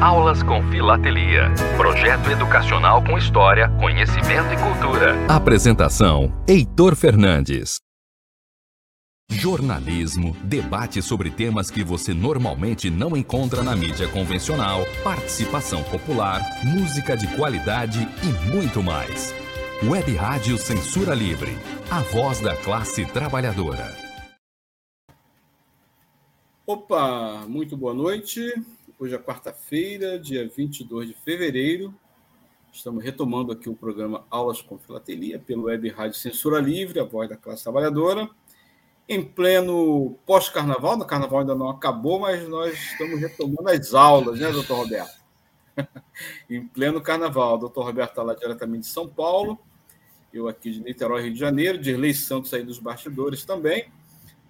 Aulas com Filatelia. Projeto educacional com história, conhecimento e cultura. Apresentação: Heitor Fernandes. Jornalismo, debate sobre temas que você normalmente não encontra na mídia convencional, participação popular, música de qualidade e muito mais. Web Rádio Censura Livre, a voz da classe trabalhadora. Opa, muito boa noite. Hoje é quarta-feira, dia 22 de fevereiro. Estamos retomando aqui o programa Aulas com Filatelia pelo Web Rádio Censura Livre, a voz da classe trabalhadora em pleno pós-carnaval, no carnaval ainda não acabou, mas nós estamos retomando as aulas, né, doutor Roberto? em pleno carnaval. O doutor Roberto está lá diretamente de São Paulo, eu aqui de Niterói, Rio de Janeiro, de Dirley Santos aí dos bastidores também,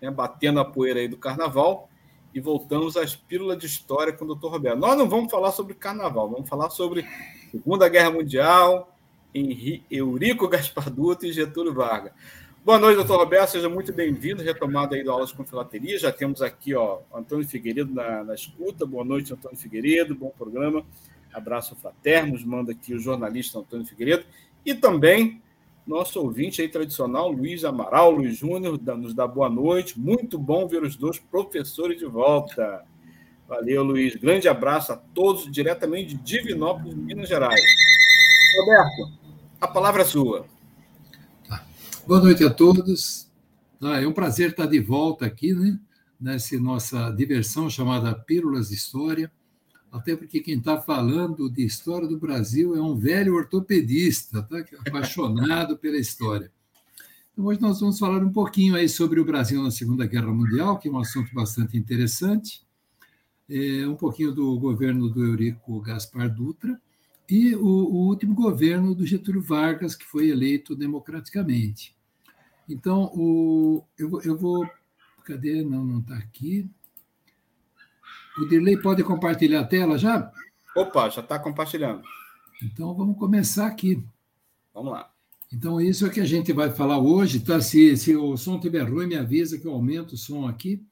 né, batendo a poeira aí do carnaval. E voltamos às pílulas de história com o doutor Roberto. Nós não vamos falar sobre carnaval, vamos falar sobre Segunda Guerra Mundial, Henri, Eurico Gaspar Dutra e Getúlio Vargas. Boa noite, doutor Roberto, seja muito bem-vindo, retomada aí do Aulas com Filateria, já temos aqui, ó, Antônio Figueiredo na, na escuta, boa noite, Antônio Figueiredo, bom programa, abraço fraterno, nos manda aqui o jornalista Antônio Figueiredo, e também nosso ouvinte aí tradicional, Luiz Amaral, Luiz Júnior, nos dá boa noite, muito bom ver os dois professores de volta. Valeu, Luiz, grande abraço a todos, diretamente de Divinópolis, Minas Gerais. Roberto, a palavra é sua. Boa noite a todos. Ah, é um prazer estar de volta aqui, né? Nessa nossa diversão chamada Pílulas de História. Até porque quem está falando de história do Brasil é um velho ortopedista, tá? É apaixonado pela história. Então, hoje nós vamos falar um pouquinho aí sobre o Brasil na Segunda Guerra Mundial, que é um assunto bastante interessante. É, um pouquinho do governo do Eurico Gaspar Dutra e o, o último governo do Getúlio Vargas, que foi eleito democraticamente. Então, o, eu, eu vou. Cadê? Não, não está aqui. O Dirley pode compartilhar a tela já? Opa, já está compartilhando. Então, vamos começar aqui. Vamos lá. Então, isso é que a gente vai falar hoje, tá? Se, se o som estiver ruim, me avisa que eu aumento o som aqui.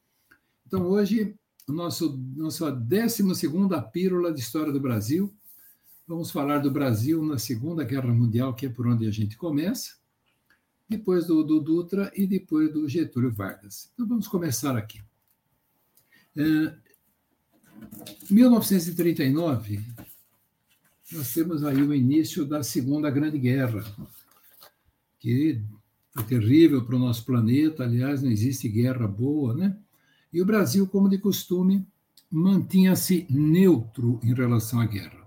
Então, hoje, o nosso, nossa 12 Pílula de História do Brasil. Vamos falar do Brasil na Segunda Guerra Mundial, que é por onde a gente começa depois do, do Dutra e depois do Getúlio Vargas. Então vamos começar aqui. É, 1939, nós temos aí o início da Segunda Grande Guerra, que foi terrível para o nosso planeta, aliás, não existe guerra boa, né? E o Brasil, como de costume, mantinha-se neutro em relação à guerra.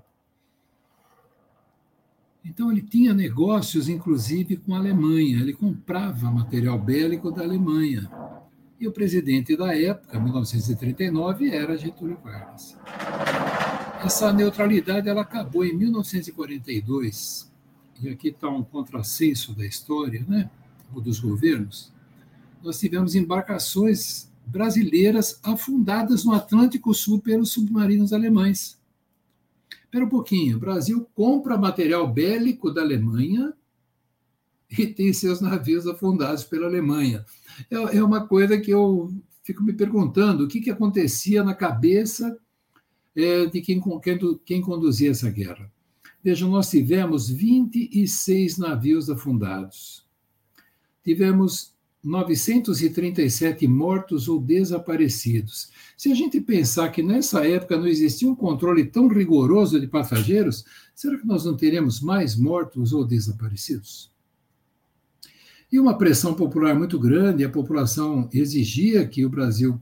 Então, ele tinha negócios, inclusive, com a Alemanha. Ele comprava material bélico da Alemanha. E o presidente da época, 1939, era Getúlio Vargas. Essa neutralidade ela acabou em 1942. E aqui está um contrassenso da história, né? ou dos governos. Nós tivemos embarcações brasileiras afundadas no Atlântico Sul pelos submarinos alemães. Espera um pouquinho, o Brasil compra material bélico da Alemanha e tem seus navios afundados pela Alemanha. É, é uma coisa que eu fico me perguntando, o que, que acontecia na cabeça é, de quem, quem, quem conduzia essa guerra. Vejam, nós tivemos 26 navios afundados. Tivemos 937 mortos ou desaparecidos. Se a gente pensar que nessa época não existia um controle tão rigoroso de passageiros, será que nós não teremos mais mortos ou desaparecidos? E uma pressão popular muito grande, a população exigia que o Brasil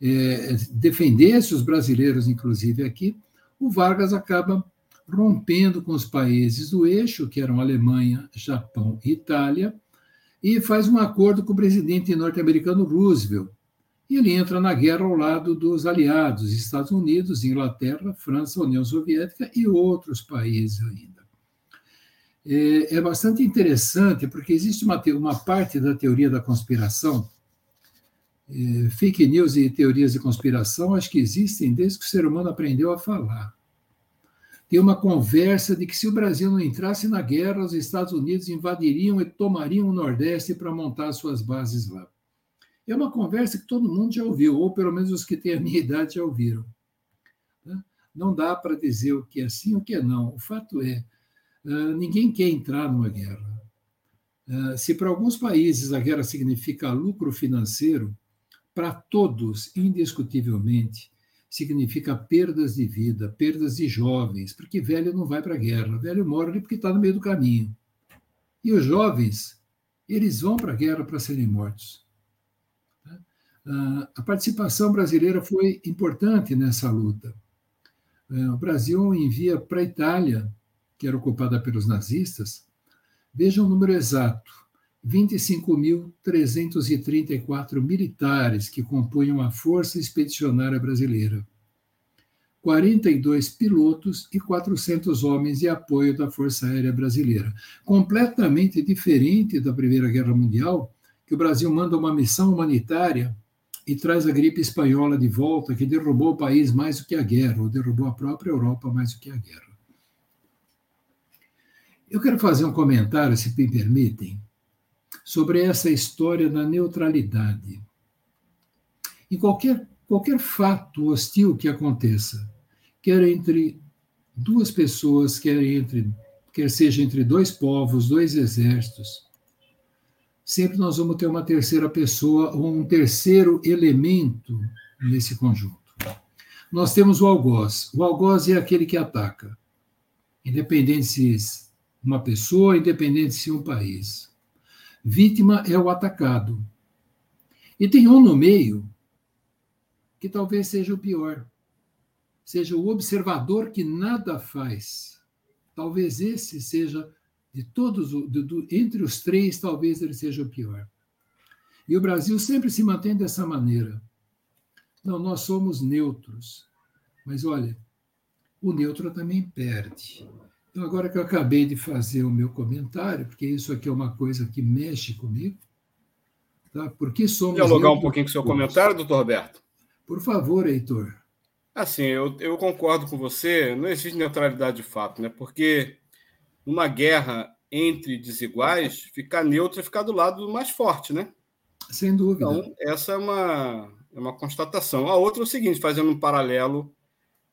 é, defendesse os brasileiros, inclusive aqui, o Vargas acaba rompendo com os países do eixo, que eram Alemanha, Japão e Itália, e faz um acordo com o presidente norte-americano Roosevelt. E ele entra na guerra ao lado dos aliados, Estados Unidos, Inglaterra, França, União Soviética e outros países ainda. É, é bastante interessante, porque existe uma, uma parte da teoria da conspiração, é, fake news e teorias de conspiração, acho que existem desde que o ser humano aprendeu a falar tem uma conversa de que se o Brasil não entrasse na guerra, os Estados Unidos invadiriam e tomariam o Nordeste para montar suas bases lá. É uma conversa que todo mundo já ouviu, ou pelo menos os que têm a minha idade já ouviram. Né? Não dá para dizer o que é sim e o que é não. O fato é, ninguém quer entrar numa guerra. Uh, se para alguns países a guerra significa lucro financeiro, para todos, indiscutivelmente, significa perdas de vida, perdas de jovens, porque velho não vai para a guerra, velho morre porque está no meio do caminho. E os jovens, eles vão para a guerra para serem mortos. Tá? A participação brasileira foi importante nessa luta. O Brasil envia para a Itália, que era ocupada pelos nazistas, veja o número exato: 25.334 militares que compunham a Força Expedicionária Brasileira, 42 pilotos e 400 homens de apoio da Força Aérea Brasileira. Completamente diferente da Primeira Guerra Mundial, que o Brasil manda uma missão humanitária e traz a gripe espanhola de volta, que derrubou o país mais do que a guerra, ou derrubou a própria Europa mais do que a guerra. Eu quero fazer um comentário, se me permitem, sobre essa história da neutralidade. Em qualquer, qualquer fato hostil que aconteça, quer entre duas pessoas, quer, entre, quer seja entre dois povos, dois exércitos, sempre nós vamos ter uma terceira pessoa ou um terceiro elemento nesse conjunto. Nós temos o algoz. O algoz é aquele que ataca, independente se uma pessoa, independente se um país. Vítima é o atacado. E tem um no meio que talvez seja o pior. Seja o observador que nada faz. Talvez esse seja, de todos, de, de, entre os três, talvez ele seja o pior. E o Brasil sempre se mantém dessa maneira. Não, nós somos neutros. Mas olha, o neutro também perde. Então, agora que eu acabei de fazer o meu comentário, porque isso aqui é uma coisa que mexe comigo, tá? Porque somos. Dialogar um pouquinho com o seu comentário, doutor Roberto? Por favor, Heitor. Assim, eu, eu concordo com você, não existe neutralidade de fato, né? Porque numa guerra entre desiguais, ficar neutro é ficar do lado mais forte, né? Sem dúvida. Então, essa é uma, é uma constatação. A outra é o seguinte, fazendo um paralelo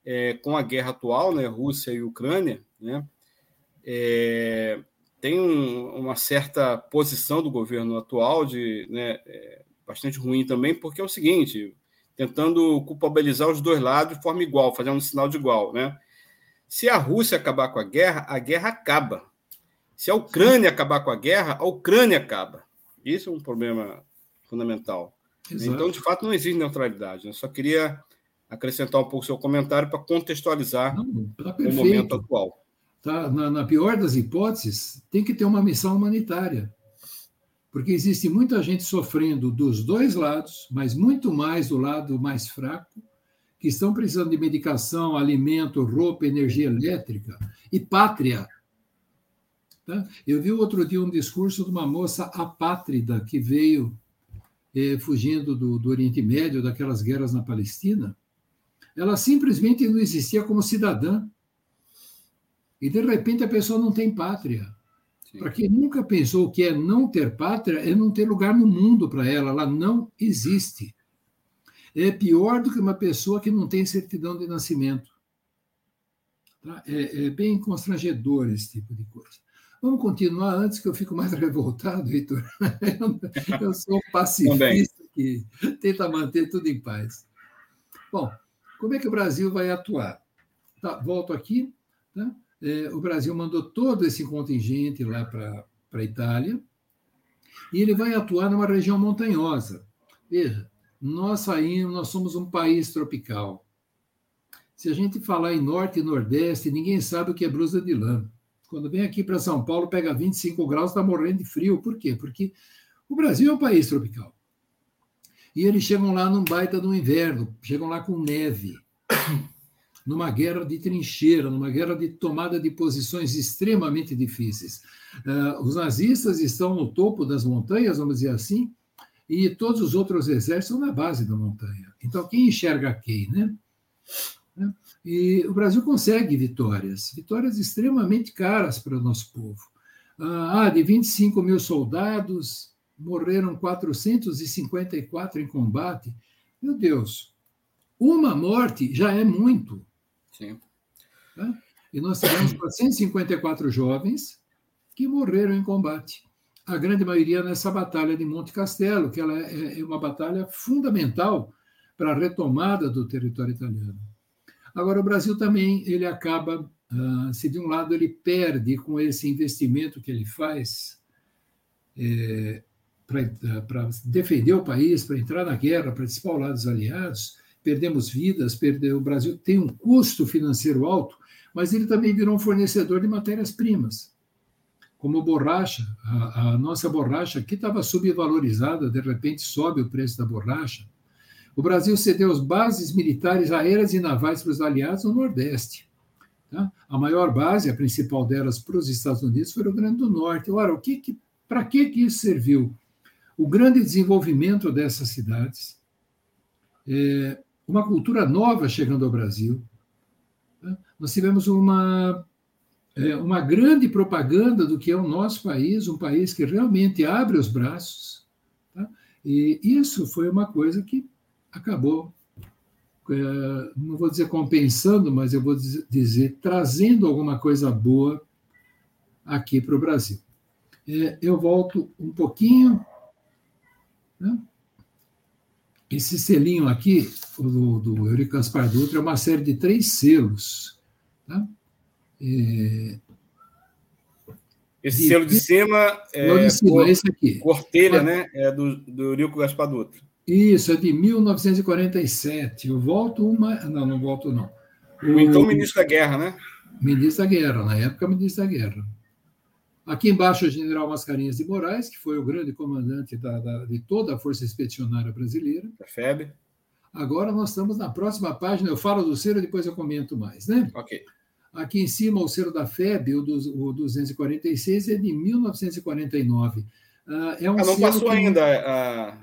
é, com a guerra atual, né, Rússia e Ucrânia, né, é, tem um, uma certa posição do governo atual de né, é, bastante ruim também, porque é o seguinte, tentando culpabilizar os dois lados de forma igual, fazendo um sinal de igual, né? Se a Rússia acabar com a guerra, a guerra acaba. Se a Ucrânia acabar com a guerra, a Ucrânia acaba. Isso é um problema fundamental. Exato. Então, de fato, não existe neutralidade. Eu só queria acrescentar um pouco seu comentário para contextualizar Não, tá o momento atual. Tá? Na, na, pior das hipóteses, tem que ter uma missão humanitária. Porque existe muita gente sofrendo dos dois lados, mas muito mais do lado mais fraco, que estão precisando de medicação, alimento, roupa, energia elétrica e pátria. Tá? Eu vi outro dia um discurso de uma moça apátrida que veio eh, fugindo do, do Oriente Médio, daquelas guerras na Palestina, ela simplesmente não existia como cidadã. E, de repente, a pessoa não tem pátria. Para quem nunca pensou o que é não ter pátria, é não ter lugar no mundo para ela, ela não existe. É pior do que uma pessoa que não tem certidão de nascimento. Tá? É, é, bem constrangedor esse tipo de coisa. Vamos continuar antes que eu fico mais revoltado, Heitor. Eu sou um pacifista que tenta manter tudo em paz. Bom, como é que o Brasil vai atuar? Tá, volto aqui. Tá? É, o Brasil mandou todo esse contingente lá para a Itália e ele vai atuar numa região montanhosa. Veja, nós saímos, nós somos um país tropical. Se a gente falar em norte e nordeste, ninguém sabe o que é blusa de lã. Quando vem aqui para São Paulo, pega 25 graus, está morrendo de frio. Por quê? Porque o Brasil é um país tropical. E eles chegam lá num baita do inverno, chegam lá com neve, numa guerra de trincheira, numa guerra de tomada de posições extremamente difíceis. Uh, os nazistas estão no topo das montanhas, vamos dizer assim, e todos os outros exércitos na base da montanha. Então, quem enxerga quem, né? E o Brasil consegue vitórias, vitórias extremamente caras para o nosso povo. Ah, de 25 mil soldados, morreram 454 em combate. Meu Deus, uma morte já é muito. Sim. Tá? E nós tivemos 454 jovens que morreram em combate. A grande maioria nessa batalha de Monte Castelo, que ela é, é uma batalha fundamental para a retomada do território italiano. Agora, o Brasil também ele acaba, ah, se de um lado ele perde com esse investimento que ele faz é, para defender o país, para entrar na guerra, para disparar lado dos aliados, perdemos vidas, perdeu, o Brasil tem um custo financeiro alto, mas ele também virou um fornecedor de matérias-primas, como borracha. A, a nossa borracha aqui estava subvalorizada, de repente sobe o preço da borracha. O Brasil cedeu as bases militares aéreas e navais para os aliados no Nordeste. Tá? A maior base, a principal delas para os Estados Unidos, foi o Grande do Norte. Ora, o que, que para que, que isso serviu? O grande desenvolvimento dessas cidades, é, uma cultura nova chegando ao Brasil. Tá? Nós tivemos uma, é, uma grande propaganda do que é o nosso país, um país que realmente abre os braços. Tá? E isso foi uma coisa que acabou, é, não vou dizer compensando, mas eu vou dizer trazendo alguma coisa boa aqui para o Brasil. É, eu volto um pouquinho. Né? Esse selinho aqui, do, do Eurico Gaspar Dutra, é uma série de três selos. Tá? É, esse de, selo de cima é de cima, cor, esse aqui. Cortelha, né? É do, do Eurico Gaspar Dutra. Isso, é de 1947. Eu volto uma. Não, não volto, não. O, então, ministro da Guerra, né? Ministro da Guerra, na época, ministro da Guerra. Aqui embaixo, o general Mascarenhas de Moraes, que foi o grande comandante da, da, de toda a Força Expedicionária Brasileira. Da FEB. Agora nós estamos na próxima página, eu falo do selo, depois eu comento mais, né? Ok. Aqui em cima, o selo da FEB, o, do, o 246, é de 1949. Ah, é um ah, não passou que... ainda a.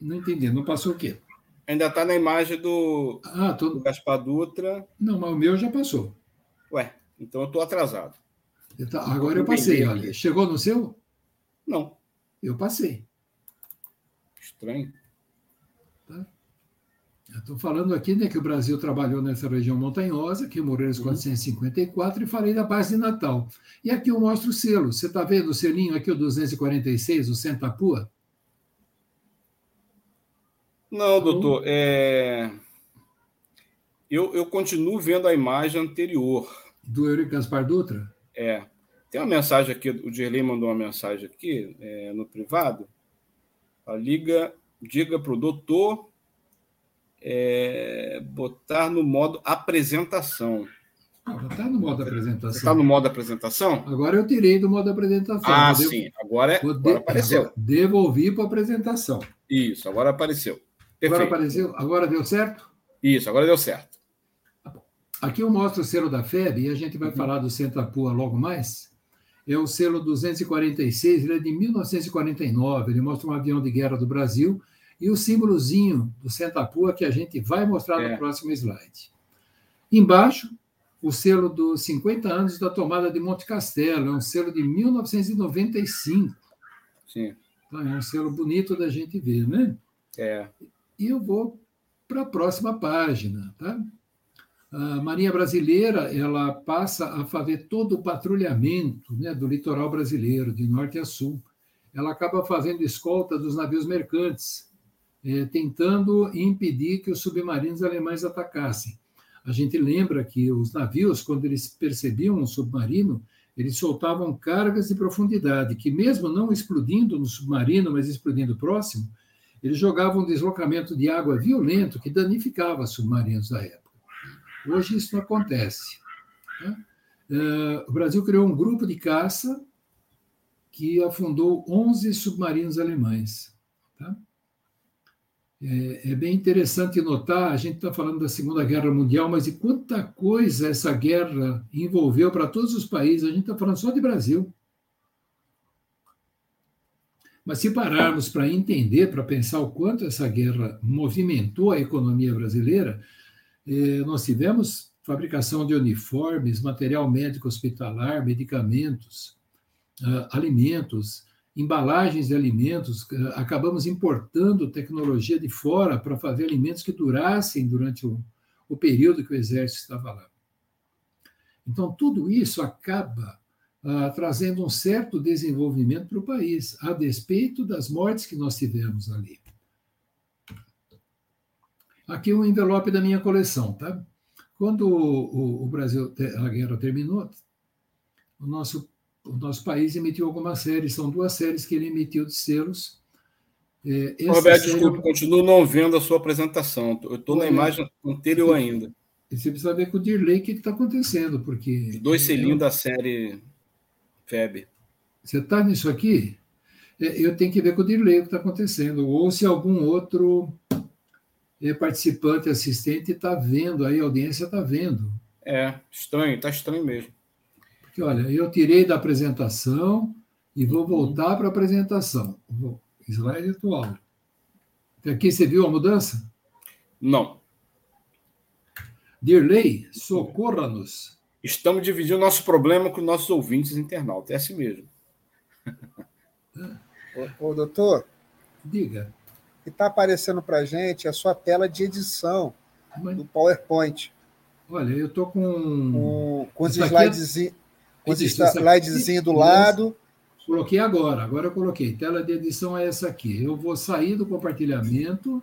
Não entendi, não passou o quê? Ainda está na imagem do, ah, tô... do Gaspar Dutra. Não, mas o meu já passou. Ué, então eu estou atrasado. Então, agora eu passei, olha. Chegou no seu? Não. Eu passei. Estranho. Tá? Estou falando aqui né, que o Brasil trabalhou nessa região montanhosa, que morreram em 454, uhum. e falei da base de Natal. E aqui eu mostro o selo. Você está vendo o selinho aqui, o 246, o Sentapua? Não, doutor. É... Eu, eu continuo vendo a imagem anterior. Do Eurico Gaspar Dutra? É. Tem uma mensagem aqui, o Dirley mandou uma mensagem aqui é, no privado. A liga, diga para o doutor é, botar no modo apresentação. Está no modo apresentação. Está no modo apresentação? Agora eu tirei do modo apresentação. Ah, sim. Agora, é, agora apareceu. Devolvi para a apresentação. Isso, agora apareceu. Perfeito. Agora apareceu? Agora deu certo? Isso, agora deu certo. Aqui eu mostro o selo da FEB e a gente vai uhum. falar do Centapua logo mais. É o selo 246, ele é de 1949. Ele mostra um avião de guerra do Brasil e o símbolozinho do Centapua que a gente vai mostrar é. no próximo slide. Embaixo, o selo dos 50 anos da tomada de Monte Castelo, é um selo de 1995. Sim. Então, é um selo bonito da gente ver, né? É. E eu vou para a próxima página. Tá? A Marinha Brasileira ela passa a fazer todo o patrulhamento né, do litoral brasileiro, de norte a sul. Ela acaba fazendo escolta dos navios mercantes, é, tentando impedir que os submarinos alemães atacassem. A gente lembra que os navios, quando eles percebiam um submarino, eles soltavam cargas de profundidade, que mesmo não explodindo no submarino, mas explodindo próximo, eles jogavam um deslocamento de água violento que danificava submarinos da época. Hoje isso não acontece. Né? Uh, o Brasil criou um grupo de caça que afundou 11 submarinos alemães. Tá? É, é, bem interessante notar, a gente está falando da Segunda Guerra Mundial, mas de quanta coisa essa guerra envolveu para todos os países, a gente está falando só de Brasil. Mas se pararmos para entender, para pensar o quanto essa guerra movimentou a economia brasileira, nós tivemos fabricação de uniformes, material médico hospitalar, medicamentos, ah, alimentos, embalagens de alimentos, acabamos importando tecnologia de fora para fazer alimentos que durassem durante o, o período que o exército estava lá. Então, tudo isso acaba ah, trazendo um certo desenvolvimento para o país, a despeito das mortes que nós tivemos ali. Aqui o um envelope da minha coleção, tá? Quando o, o, Brasil, a guerra terminou, o nosso, o nosso país emitiu algumas séries, são duas séries que ele emitiu de selos. É, Roberto, série... desculpe, continuo não vendo a sua apresentação. Eu estou na imagem anterior ainda. Você precisa ver com o Dirley o que está acontecendo, porque. Os dois selinhos da série FEB. Você está nisso aqui? É, eu tenho que ver com o Dirley o que está acontecendo, ou se algum outro é, participante, assistente está vendo, aí a audiência está vendo. É, estranho, está estranho mesmo. Porque, olha, eu tirei da apresentação e vou uhum. voltar para a apresentação. Vou, slide atual. Aqui você viu a mudança? Não. Dirley, socorra-nos. Estamos dividindo nosso problema com nossos ouvintes internautas. É assim mesmo. Ô, ô doutor. Diga. Que está aparecendo para a gente é a sua tela de edição Mas... do PowerPoint. Olha, eu estou com. Com, com os slidezinhos com os slidezinho do lado. Coloquei agora, agora eu coloquei. Tela de edição é essa aqui. Eu vou sair do compartilhamento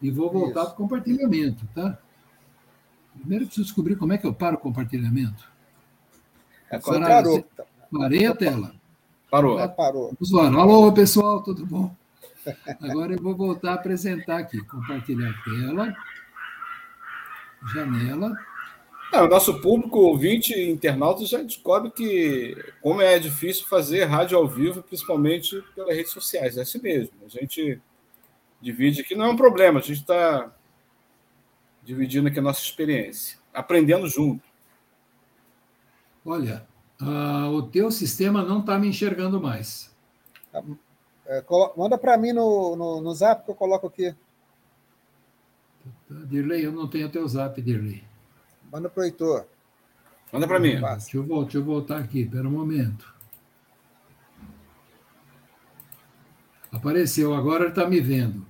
e vou voltar para o compartilhamento, tá? Primeiro eu preciso descobrir como é que eu paro o compartilhamento. É, parou. Parei a tela. Parou. É, parou. Vamos lá. Alô, pessoal, tudo bom? Agora eu vou voltar a apresentar aqui. Compartilhar a tela. Janela. É, o nosso público, ouvinte e internauta, já descobre que como é difícil fazer rádio ao vivo, principalmente pelas redes sociais. É assim mesmo. A gente divide aqui, não é um problema, a gente está dividindo aqui a nossa experiência, aprendendo junto. Olha, uh, o teu sistema não está me enxergando mais. É, manda para mim no, no, no, zap que eu coloco aqui. Dirley, eu não tenho teu zap, Dirley. Manda para o Heitor. Manda para mim. Deixa eu, voltar, deixa eu voltar aqui, espera um momento. Apareceu, agora ele está me vendo.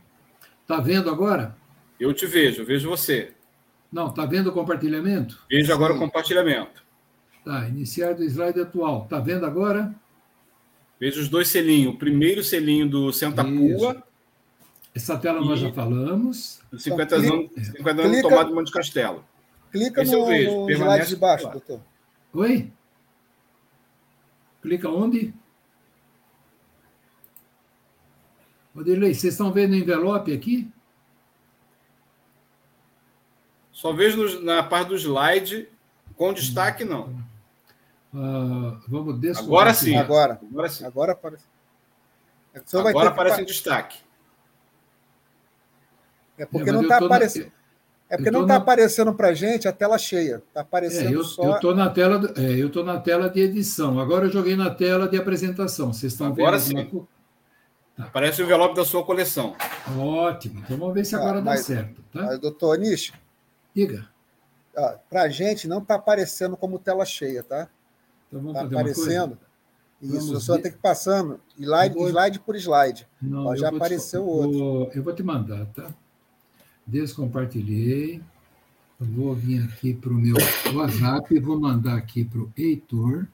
Está vendo agora? Eu te vejo, eu vejo você. Não, está vendo o compartilhamento? Vejo agora o compartilhamento. Tá, iniciar do slide atual. Está vendo agora? Vejo os dois selinhos. O primeiro selinho do Senta Pua. Essa tela nós já falamos. 50 então, anos, 50 anos tomado de Monte Castelo. Clica Esse no, vejo, no slide de baixo, doutor. Oi? Clica onde? Odelei, vocês estão vendo o envelope aqui? Só vejo na parte do slide com destaque, não. Uh, vamos Agora sim. Agora. Agora sim. Agora aparece. Agora aparece em destaque. É porque é, não está aparecendo. Na... É porque não está na... aparecendo para a gente a tela cheia. Está aparecendo é, eu, só. Eu estou na tela. Do... É, eu estou na tela de edição. Agora eu joguei na tela de apresentação. Vocês estão vendo? Agora sim. Tá. Aparece o envelope da sua coleção. Ótimo. Então vamos ver se tá, agora mas, dá certo. Tá? Mas, doutor Anish, Diga. Para a gente não está aparecendo como tela cheia, tá? Então Está aparecendo. Isso, vamos só tem que ir passando, slide, vou... slide por slide. Não, Ó, já apareceu te... outro. Vou... Eu vou te mandar, tá? Descompartilhei. Eu vou vir aqui para o meu WhatsApp e vou mandar aqui para o Heitor.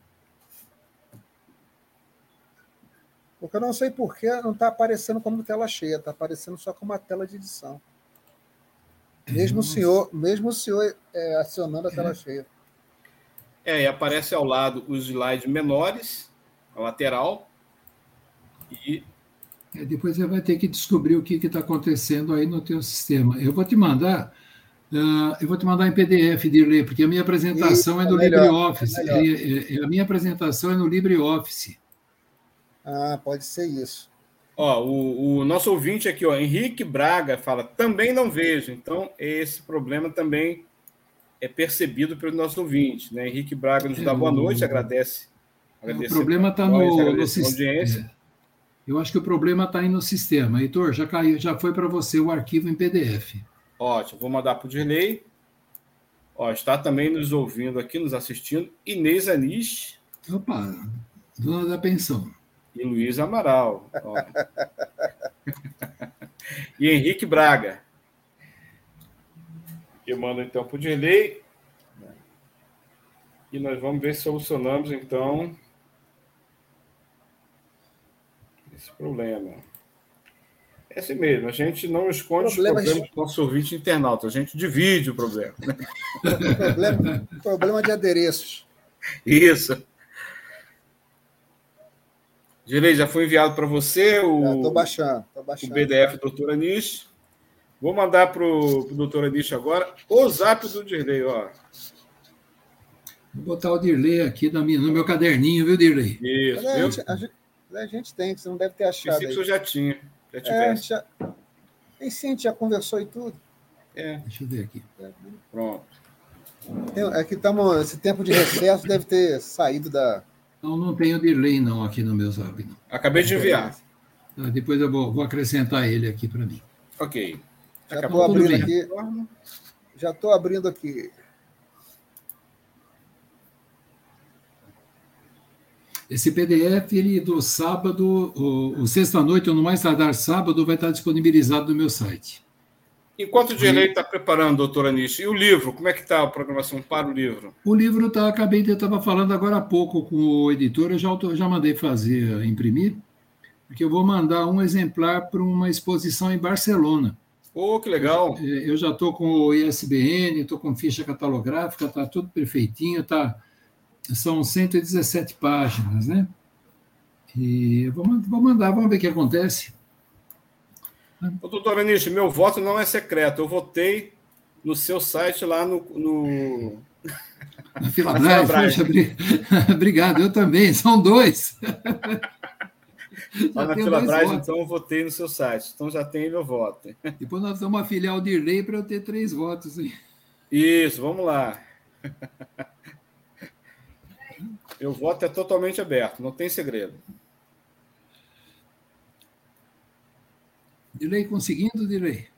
Porque eu não sei por que não está aparecendo como tela cheia, está aparecendo só como uma tela de edição. Mesmo o senhor, mesmo o senhor é, acionando a tela é. cheia. É, e aparece ao lado os slides menores, a lateral, e... É, depois você vai ter que descobrir o que está acontecendo aí no teu sistema. Eu vou te mandar, uh, eu vou te mandar em PDF, Dirley, porque a minha apresentação Isso, é no é LibreOffice. É, é, a minha apresentação é no LibreOffice. Ah, pode ser isso. Ó, o, o, nosso ouvinte aqui, ó, Henrique Braga, fala: também não vejo. Então, esse problema também é percebido pelo nosso ouvinte. Né? Henrique Braga nos dá boa noite, agradece. o problema está no, no sistema. É. Eu acho que o problema está aí no sistema. Heitor, já caiu, já foi para você o arquivo em PDF. Ótimo, vou mandar para o Dirley. Ó, está também nos ouvindo aqui, nos assistindo, Inês Anish. Opa, dona da pensão. E Luiz Amaral. e Henrique Braga. Eu mando então para o Dirley. E nós vamos ver se solucionamos então esse problema. É assim mesmo, a gente não esconde problema os problemas do nosso ouvinte internauta, a gente divide o problema. problema, problema de adereços. Isso. Direi, já foi enviado para você o, Estou baixando, baixando, o PDF do doutor Anish. Vou mandar para o doutor Anish agora o zap do Dirley, ó. Vou botar o Dirley aqui no meu caderninho, viu, Dirley? Isso. A gente, a, gente, a, gente, tem, você não deve ter achado. Pensei que eu já tinha. Já tivesse. É, já, e sim, a gente já conversou e tudo. É. Deixa eu ver aqui. É, Pronto. É que estamos. Esse tempo de recesso deve ter saído da. Não, não tenho delay não aqui no meu zap. Não. Acabei de enviar. Tá, depois eu vou, vou acrescentar ele aqui para mim. Ok. Já estou abrindo aqui. Já estou abrindo aqui. Esse PDF, ele do sábado, o, o sexta-noite, ou no mais tardar sábado, vai estar disponibilizado no meu site. Enquanto o Dirley está preparando, doutora Anish, e o livro, como é que está a programação para o livro? O livro está, acabei de estava falando agora há pouco com o editor, eu já, já mandei fazer, imprimir, porque eu vou mandar um exemplar para uma exposição em Barcelona. Oh, que legal! Eu, já estou com o ISBN, estou com ficha catalográfica, está tudo perfeitinho, tá, são 117 páginas, né? E eu vou, vou mandar, vamos ver o que acontece. Ô, doutor Anish, meu voto não é secreto. Eu votei no seu site lá no. no... Na fila atrás. Obrigado, eu também. São dois. Lá na fila atrás, então eu votei no seu site. Então já tem meu voto. Depois nós vamos uma filial de lei para eu ter três votos. Hein? Isso, vamos lá. Meu voto é totalmente aberto, não tem segredo. Dilei, conseguindo, Dilei?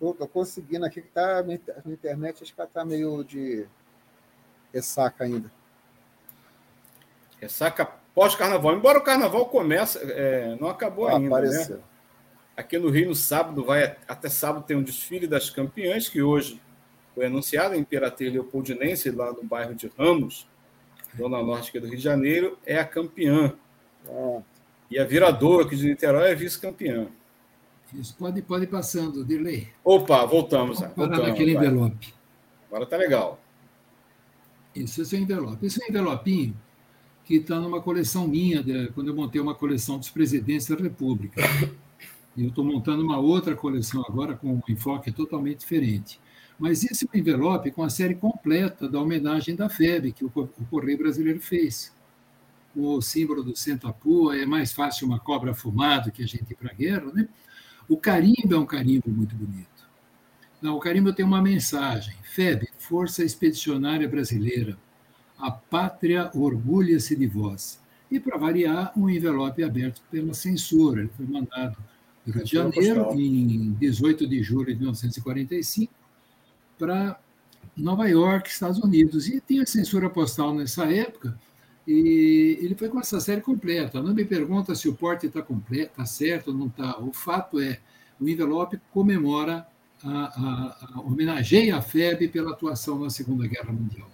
Estou conseguindo aqui, que tá, a minha internet acho que está meio de ressaca ainda. Ressaca pós-carnaval. Embora o carnaval comece, é, não acabou ah, ainda. Né? Apareceu. Né? Aqui no Rio, no sábado, vai até sábado tem um desfile das campeãs, que hoje foi anunciado, a Imperatriz Leopoldinense, lá no bairro de Ramos, Zona Norte aqui do Rio de Janeiro, é a campeã. Ah. E a Viradouro aqui de Niterói é vice-campeã. Isso, pode, pode ir passando, Dirley. Opa, voltamos. Vamos voltamos naquele vai. envelope. Agora está legal. Isso, esse é o envelope. Esse é o envelopinho que está numa coleção minha, de, quando eu montei uma coleção dos presidentes da República. E eu estou montando uma outra coleção agora com um enfoque totalmente diferente. Mas esse é um envelope com a série completa da homenagem da FEB, que o, Correio Brasileiro fez o símbolo do Sentapua, é mais fácil uma cobra fumada que a gente ir para a guerra, né? O carimbo é um carimbo muito bonito. Não, o carimbo tem uma mensagem. FEB, Força Expedicionária Brasileira, a pátria orgulha-se de vós. E, para variar, um envelope aberto pela censura. Ele foi mandado no Rio de Janeiro, em 18 de julho de 1945, para Nova York, Estados Unidos. E tem a censura postal nessa época, e ele foi com essa série completa. Não me pergunta se o porte está completo, está certo ou não está. O fato é, o envelope comemora, a, a, a, homenageia a FEB pela atuação na Segunda Guerra Mundial.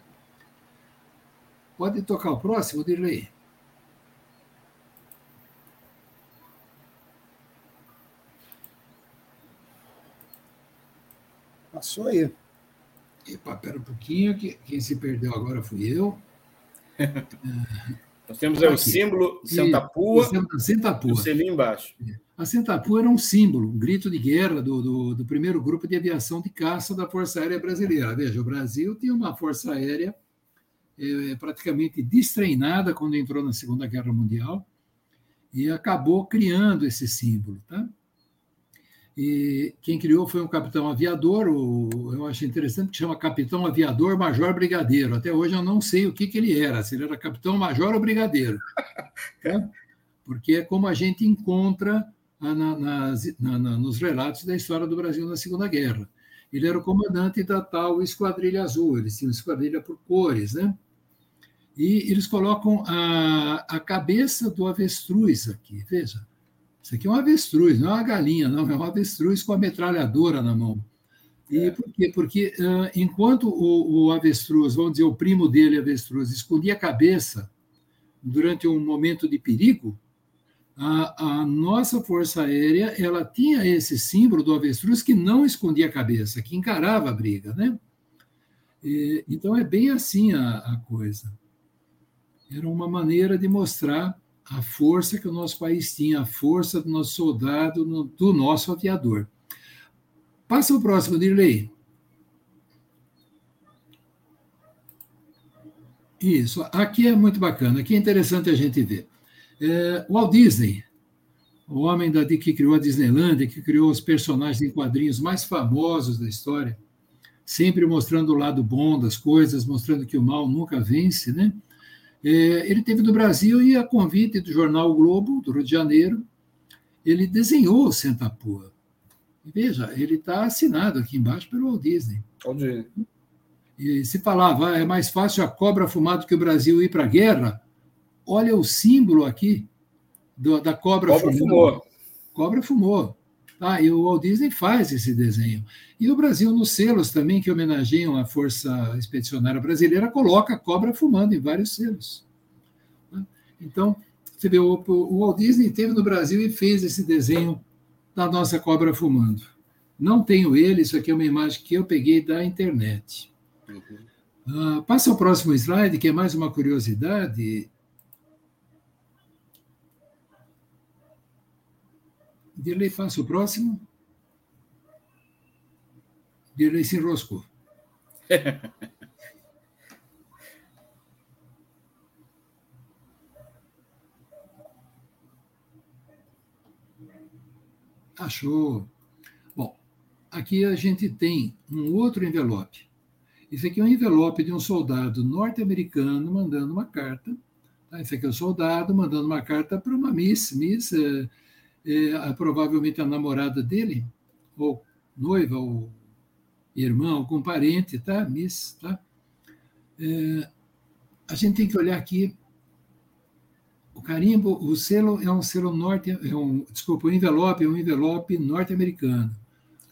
Pode tocar o próximo, Dirley? Passou aí. Epa, pera um pouquinho, que quem se perdeu agora fui eu. Nós temos o símbolo Santa Pua, Santa Pua. e o selinho embaixo. A Santa Pua era um símbolo, um grito de guerra do, do, do, primeiro grupo de aviação de caça da Força Aérea Brasileira. Veja, o Brasil tinha uma Força Aérea é, praticamente destreinada quando entrou na Segunda Guerra Mundial e acabou criando esse símbolo. Tá? E quem criou foi um capitão aviador, o, eu acho interessante que chama capitão aviador major brigadeiro. Até hoje eu não sei o que, que ele era, se ele era capitão major ou brigadeiro. Né? Porque é como a gente encontra na, na, na, nos relatos da história do Brasil na Segunda Guerra. Ele era o comandante da tal Esquadrilha Azul, eles tinham esquadrilha por cores, né? E eles colocam a, a cabeça do avestruz aqui, veja. Isso aqui é um avestruz, não é uma galinha, não, é um avestruz com a metralhadora na mão. E é. por quê? Porque uh, enquanto o, o, avestruz, vamos dizer, o primo dele, avestruz, escondia a cabeça durante um momento de perigo, a, a, nossa força aérea ela tinha esse símbolo do avestruz que não escondia a cabeça, que encarava a briga, né? E, então é bem assim a, a coisa. Era uma maneira de mostrar a força que o nosso país tinha, a força do nosso soldado, do nosso aviador. Passa o próximo, Dirley. Isso, aqui é muito bacana, aqui é interessante a gente ver. É, Walt Disney, o homem da, que criou a Disneylandia, que criou os personagens em quadrinhos mais famosos da história, sempre mostrando o lado bom das coisas, mostrando que o mal nunca vence, né? É, ele teve no Brasil e, a convite do jornal o Globo, do Rio de Janeiro, ele desenhou o Sentapua. Veja, ele está assinado aqui embaixo pelo Walt Disney. Onde? E se falava, ah, é mais fácil a cobra fumar do que o Brasil ir para a guerra, olha o símbolo aqui do, da cobra, cobra fumou. fumou. Cobra fumou. Ah, e o Walt Disney faz esse desenho. E o Brasil, nos selos também, que homenageiam a Força Expedicionária Brasileira, coloca a cobra fumando em vários selos. Então, você vê, o, o Walt Disney esteve no Brasil e fez esse desenho da nossa cobra fumando. Não tenho ele, isso aqui é uma imagem que eu peguei da internet. Uhum. Uh, passa ao próximo slide, que é mais uma curiosidade. Dirley, faça o próximo. Dirley se enroscou. Achou. Bom, aqui a gente tem um outro envelope. Esse aqui é um envelope de um soldado norte-americano mandando uma carta. Tá? Esse aqui é o um soldado mandando uma carta para uma miss. Miss é, provavelmente a namorada dele, ou noiva, ou irmã, algum parente, tá? Miss, tá? É, a gente tem que olhar aqui. O carimbo, o selo é um selo norte, é um, desculpa, o envelope é um envelope norte-americano.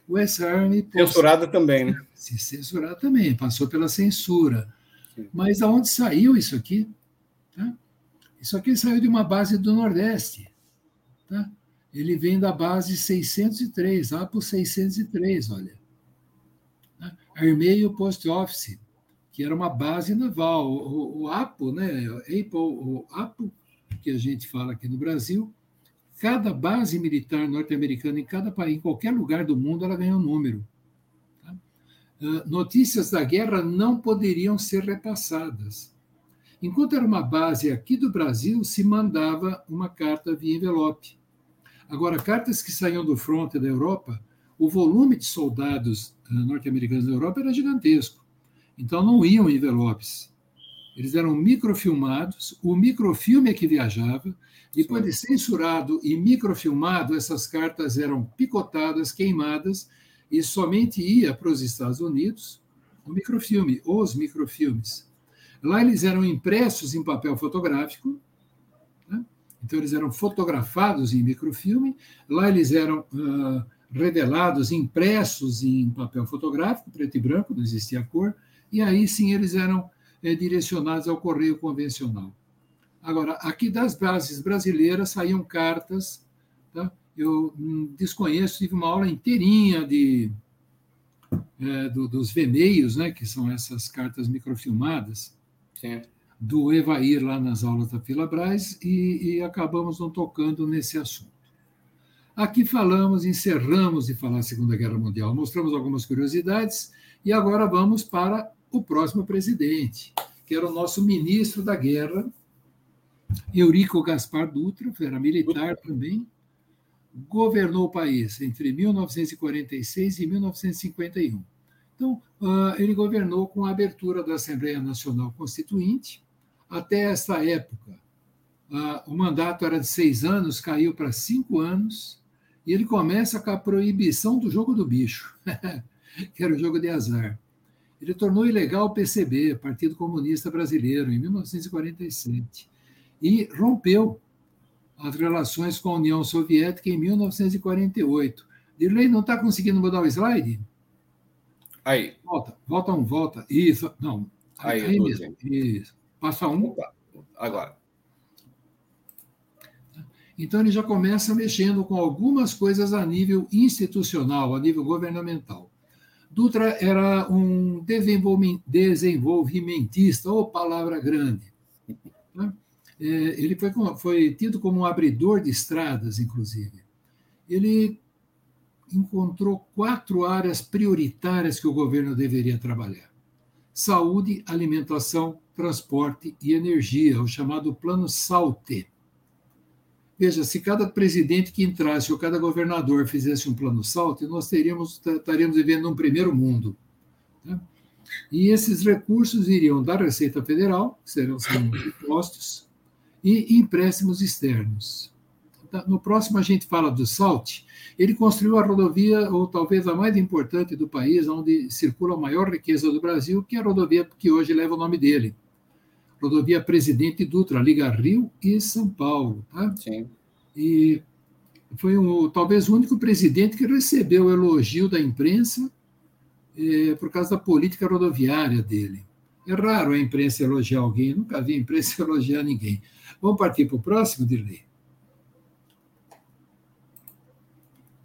O S-Army... Censurado também, né? Censurado também, passou pela censura. Sim. Mas aonde saiu isso aqui? Tá? Isso aqui saiu de uma base do Nordeste. Tá? Ele vem da base 603, APO 603, olha. Armeio Post Office, que era uma base naval. O, o, APO, né, Apple, o APO, que a gente fala aqui no Brasil, cada base militar norte-americana em cada país, em qualquer lugar do mundo, ela ganha um número. Tá? Uh, notícias da guerra não poderiam ser repassadas. Enquanto era uma base aqui do Brasil, se mandava uma carta via envelope. Agora, cartas que saíam do fronte da Europa, o volume de soldados eh, norte-americanos da Europa era gigantesco. Então, não iam envelopes. Eles eram microfilmados, o microfilme é que viajava. Depois de censurado e microfilmado, essas cartas eram picotadas, queimadas, e somente ia para os Estados Unidos o microfilme, os microfilmes. Lá eles eram impressos em papel fotográfico, então, eles eram fotografados em microfilme, lá eles eram uh, revelados, impressos em papel fotográfico, preto e branco, não existia cor, e aí sim eles eram é, direcionados ao correio convencional. Agora, aqui das bases brasileiras saíam cartas, tá? eu hum, desconheço, tive uma aula inteirinha de, é, do, dos VMeios, né, que são essas cartas microfilmadas. Sim do Evair lá nas aulas da Filabras e, e acabamos não tocando nesse assunto. Aqui falamos, encerramos de falar a Segunda Guerra Mundial, mostramos algumas curiosidades e agora vamos para o próximo presidente, que era o nosso ministro da Guerra, Eurico Gaspar Dutra, era militar também, governou o país entre 1946 e 1951. Então, ah, ele governou com a abertura da Assembleia Nacional Constituinte, até essa época, o mandato era de seis anos, caiu para cinco anos, e ele começa com a proibição do jogo do bicho, que era o jogo de azar. Ele tornou ilegal o PCB, Partido Comunista Brasileiro, em 1947, e rompeu as relações com a União Soviética em 1948. Dirley não está conseguindo mudar o slide? Aí. Volta, volta um, volta. Isso, não. Aí, aí mesmo. Isso. Passa um. Opa, agora. Então, ele já começa mexendo com algumas coisas a nível institucional, a nível governamental. Dutra era um desenvolvimentista, ou palavra grande. Né? É, ele foi, foi tido como um abridor de estradas, inclusive. Ele encontrou quatro áreas prioritárias que o governo deveria trabalhar: saúde, alimentação, transporte e energia, o chamado Plano SALTE. Veja, se cada presidente que entrasse ou cada governador fizesse um plano salto, nós teríamos, estaríamos vivendo num primeiro mundo. Né? E esses recursos iriam da Receita Federal, que serão impostos, e empréstimos externos. Tá, no próximo a gente fala do SALT. Ele construiu a rodovia, ou talvez a mais importante do país, onde circula a maior riqueza do Brasil, que é a rodovia que hoje leva o nome dele, rodovia Presidente Dutra, liga Rio e São Paulo. Tá? Sim. E foi um, talvez o único presidente que recebeu elogio da imprensa é, por causa da política rodoviária dele. É raro a imprensa elogiar alguém, nunca vi a imprensa elogiar ninguém. Vamos partir para o próximo, Dirley?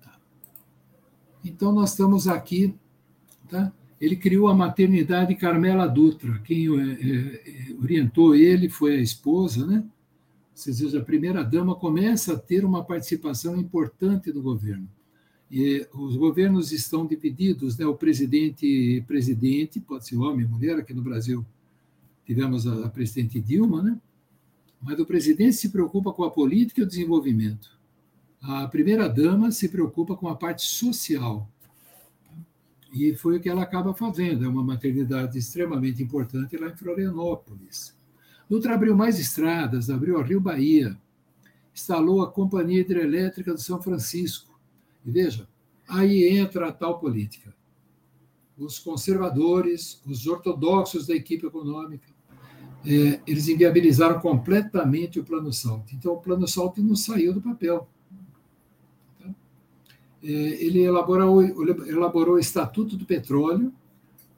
Tá. Então, nós estamos aqui. Tá? Ele criou a maternidade Carmela Dutra. Quem é, é, orientou ele foi a esposa, né? Ou seja, a primeira-dama começa a ter uma participação importante no governo. E os governos estão divididos, né? o presidente presidente, pode ser homem, mulher, aqui no Brasil tivemos a, a presidente Dilma, né? mas o presidente se preocupa com a política e o desenvolvimento. A primeira-dama se preocupa com a parte social, e foi o que ela acaba fazendo. É uma maternidade extremamente importante lá em Florianópolis. Dutra abriu mais estradas, abriu a Rio Bahia, instalou a Companhia Hidrelétrica do São Francisco. E veja, aí entra a tal política. Os conservadores, os ortodoxos da equipe econômica, é, eles inviabilizaram completamente o Plano Salto. Então, o Plano Salto não saiu do papel. É, ele elaborou, elaborou o Estatuto do Petróleo,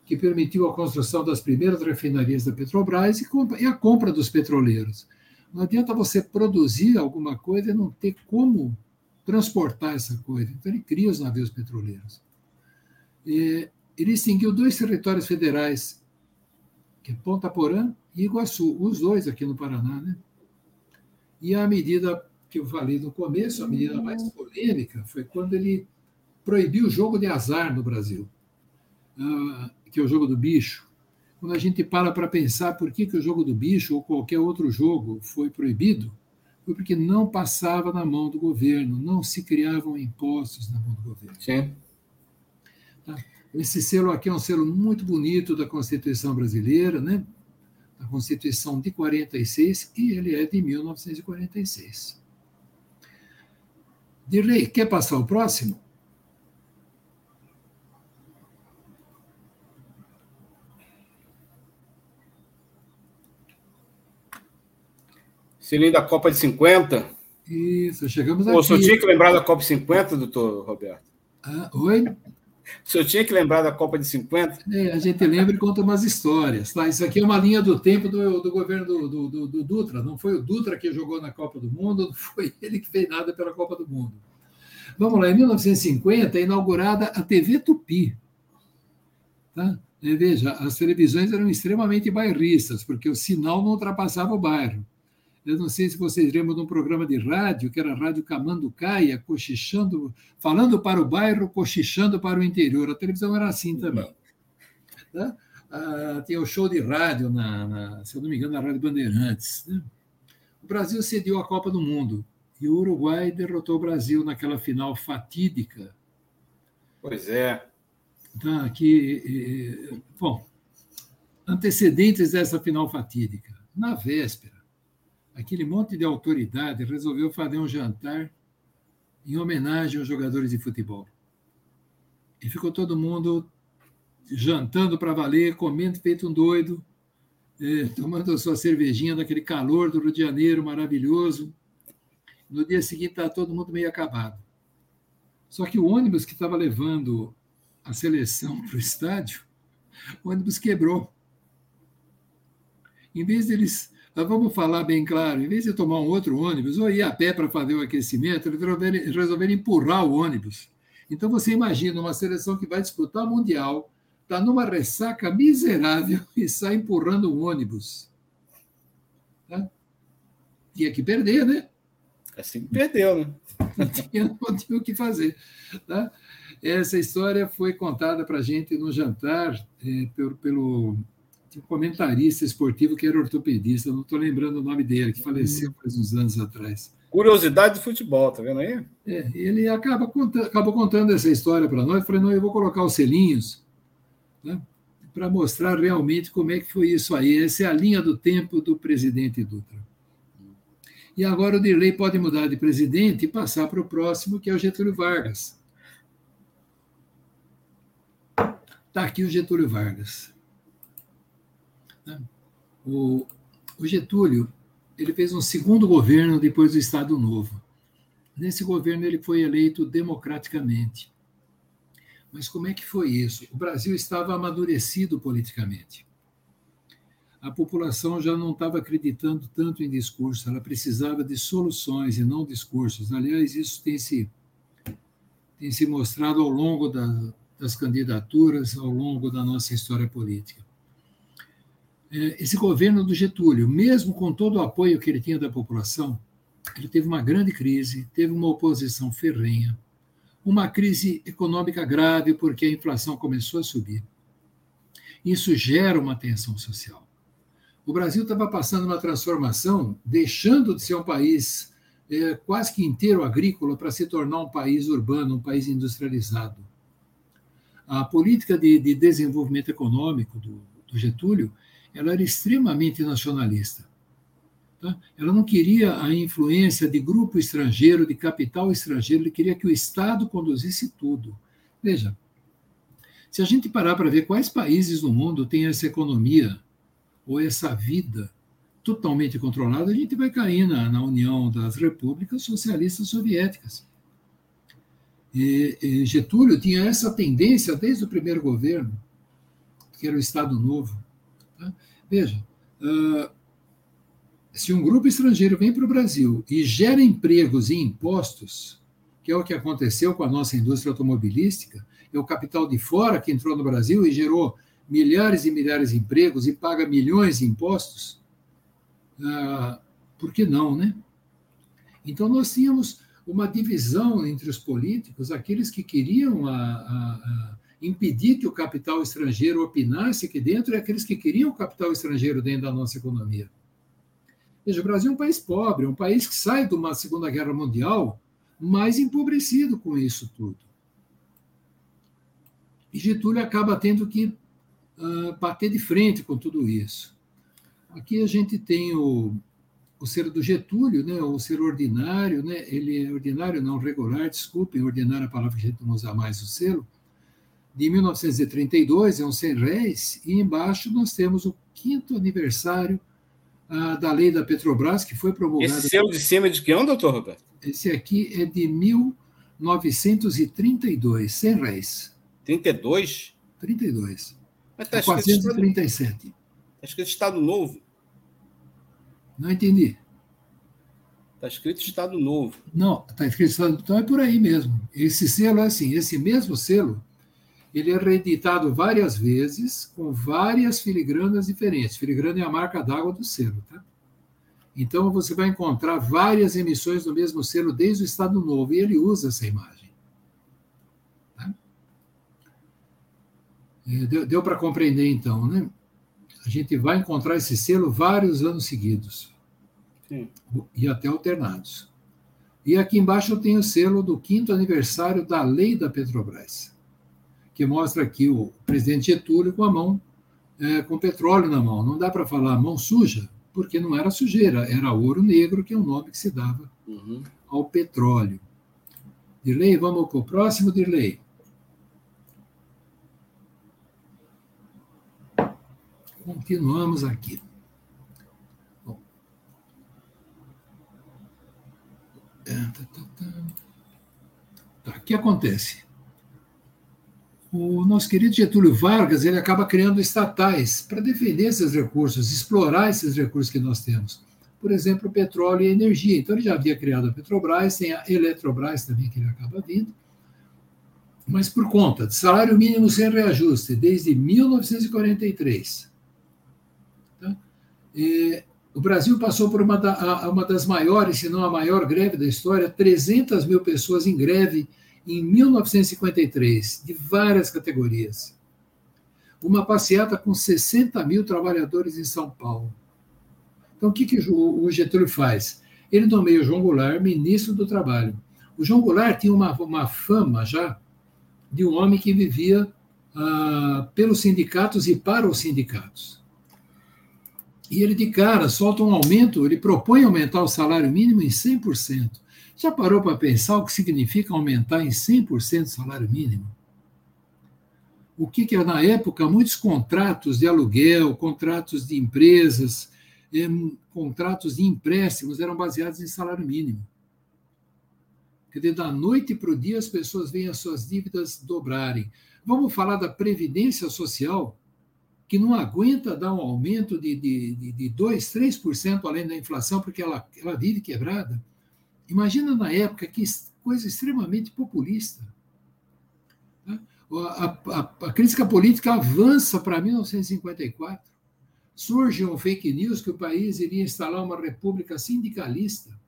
que permitiu a construção das primeiras refinarias da Petrobras e a compra dos petroleiros. Não adianta você produzir alguma coisa e não ter como transportar essa coisa. Então, ele cria os navios petroleiros. E ele extinguiu dois territórios federais, que é Ponta Porã e Iguaçu, os dois aqui no Paraná. Né? E a medida que eu falei no começo, a medida mais polêmica, foi quando ele proibiu o jogo de azar no Brasil, ah, que é o jogo do bicho. Quando a gente para para pensar por que, que o jogo do bicho ou qualquer outro jogo foi proibido, foi porque não passava na mão do governo, não se criavam impostos na mão do governo. Sim. Tá? Esse selo aqui é um selo muito bonito da Constituição brasileira, né? da Constituição de 46, e ele é de 1946. Dirley, quer passar o próximo? Selinho da Copa de 50. Isso, chegamos Pô, aqui. O senhor tinha que lembrar da Copa de 50, doutor Roberto? Ah, oi? O senhor tinha que lembrar da Copa de 50? É, a gente lembra e conta umas histórias. Tá? Isso aqui é uma linha do tempo do, do governo do, do, do, Dutra. Não foi o Dutra que jogou na Copa do Mundo, não foi ele que fez nada pela Copa do Mundo. Vamos lá, em 1950 é inaugurada a TV Tupi. Tá? E veja, as televisões eram extremamente bairristas, porque o sinal não ultrapassava o bairro. Eu não sei se vocês lembram de um programa de rádio, que era a Rádio Camanducaia, cochichando, falando para o bairro, cochichando para o interior. A televisão era assim também. Tá? Ah, tinha o show de rádio, na, na, se eu não me engano, na Rádio Bandeirantes. Né? O Brasil cedeu a Copa do Mundo e o Uruguai derrotou o Brasil naquela final fatídica. Pois é. Tá, que, bom, antecedentes dessa final fatídica. Na véspera, aquele monte de autoridade resolveu fazer um jantar em homenagem aos jogadores de futebol. E ficou todo mundo jantando para valer, comendo feito um doido, é, tomando a sua cervejinha naquele calor do Rio de Janeiro maravilhoso. No dia seguinte estava todo mundo meio acabado. Só que o ônibus que estava levando a seleção para o estádio, o ônibus quebrou. Em vez deles, vamos falar bem claro, em vez de tomar um outro ônibus ou ir a pé para fazer o aquecimento, eles resolveram, resolveram empurrar o ônibus. Então você imagina uma seleção que vai disputar o Mundial, está numa ressaca miserável e sai empurrando um ônibus. Tá? Tinha que perder, né? Assim que perdeu, né? Não tinha, não tinha o que fazer. Tá? Essa história foi contada para a gente no jantar é, pelo, pelo um comentarista esportivo que era ortopedista, não estou lembrando o nome dele, que faleceu faz uns anos atrás. Curiosidade do futebol, tá vendo aí? É, ele acaba contando, acabou contando essa história para nós. Eu falei, não, eu vou colocar os selinhos né, para mostrar realmente como é que foi isso aí. Essa é a linha do tempo do presidente Dutra. E agora o Dirley pode mudar de presidente e passar para o próximo, que é o Getúlio Vargas. Está aqui o Getúlio Vargas. O, o Getúlio ele fez um segundo governo depois do Estado Novo. Nesse governo ele foi eleito democraticamente. Mas como é que foi isso? O Brasil estava amadurecido politicamente. A população já não estava acreditando tanto em discurso, ela precisava de soluções e não discursos. Aliás, isso tem se, tem se mostrado ao longo da, das candidaturas, ao longo da nossa história política. É, esse governo do Getúlio, mesmo com todo o apoio que ele tinha da população, ele teve uma grande crise, teve uma oposição ferrenha, uma crise econômica grave, porque a inflação começou a subir. Isso gera uma tensão social. O Brasil estava passando uma transformação, deixando de ser um país é, quase que inteiro agrícola para se tornar um país urbano, um país industrializado. A política de, de desenvolvimento econômico do, do Getúlio ela era extremamente nacionalista. Tá? Ela não queria a influência de grupo estrangeiro, de capital estrangeiro, ele queria que o Estado conduzisse tudo. Veja, se a gente parar para ver quais países no mundo têm essa economia ou essa vida totalmente controlada, a gente vai cair na, na União das Repúblicas Socialistas Soviéticas. E, e Getúlio tinha essa tendência desde o primeiro governo, que era o Estado Novo. Tá? Veja, uh, se um grupo estrangeiro vem para o Brasil e gera empregos e impostos, que é o que aconteceu com a nossa indústria automobilística, é o capital de fora que entrou no Brasil e gerou milhares e milhares de empregos e paga milhões de impostos, uh, por que não, né? Então, nós tínhamos uma divisão entre os políticos, aqueles que queriam a, a impedir que o capital estrangeiro opinasse aqui dentro e aqueles que queriam o capital estrangeiro dentro da nossa economia. Veja, o Brasil é um país pobre, um país que sai de uma Segunda Guerra Mundial mais empobrecido com isso tudo. E Getúlio acaba tendo que uh, bater de frente com tudo isso. Aqui a gente tem o, o ser do Getúlio, né, o ser ordinário, né, ele é ordinário, não regular, desculpem, ordinário é a palavra que a gente não usa mais, o selo, de 1932, é um 100 réis, e embaixo nós temos o quinto aniversário ah, da lei da Petrobras, que foi promulgada. Esse selo de cima é de que ano, doutor Roberto? Esse aqui é de 1932, 100 réis. 32? 32. Mas está é 437. Está escrito Estado Novo. Não entendi. Está escrito Estado Novo. Não, está escrito Estado Então é por aí mesmo. Esse selo é assim, esse mesmo selo ele é reeditado várias vezes, com várias filigranas diferentes. Filigrana é a marca d'água do selo. Tá? Então, você vai encontrar várias emissões do mesmo selo desde o Estado Novo, e ele usa essa imagem. Tá? É, deu, deu para compreender, então, né? A gente vai encontrar esse selo vários anos seguidos. Sim. E até alternados. E aqui embaixo eu tenho o selo do quinto aniversário da lei da Petrobras que mostra aqui o presidente Getúlio com a mão, é, com petróleo na mão. Não dá para falar mão suja, porque não era sujeira, era ouro negro, que é o nome que se dava uhum. ao petróleo. Dirley, vamos para o próximo, Dirley. continuamos aqui. Bom. É, tá, tá, tá. tá, o que acontece? O nosso querido Getúlio Vargas ele acaba criando estatais para defender esses recursos, explorar esses recursos que nós temos. Por exemplo, petróleo e energia. Então, ele já havia criado a Petrobras, tem a Eletrobras também, que ele acaba vindo. Mas por conta de salário mínimo sem reajuste desde 1943, tá? o Brasil passou por uma, da, uma das maiores, se não a maior greve da história, 300 mil pessoas em greve em 1953, de várias categorias. Uma passeata com 60 mil trabalhadores em São Paulo. Então, o que, que o Getúlio faz? Ele nomeia o João Goulart ministro do Trabalho. O João Goulart tinha uma, uma fama já de um homem que vivia ah, pelos sindicatos e para os sindicatos. E ele, de cara, solta um aumento, ele propõe aumentar o salário mínimo em 100%. Já parou para pensar o que significa aumentar em 100% o salário mínimo? O que, que é, na época, muitos contratos de aluguel, contratos de empresas, eh, contratos de empréstimos eram baseados em salário mínimo. Quer dizer, da noite para o dia as pessoas veem as suas dívidas dobrarem. Vamos falar da Previdência Social, que não aguenta dar um aumento de, de, de, de 2%, 3% além da inflação, porque ela, ela vive quebrada. Imagina na época que coisa extremamente populista. Né? A, a, a, crítica política avança para 1954. Surge um fake news que o país iria instalar uma república sindicalista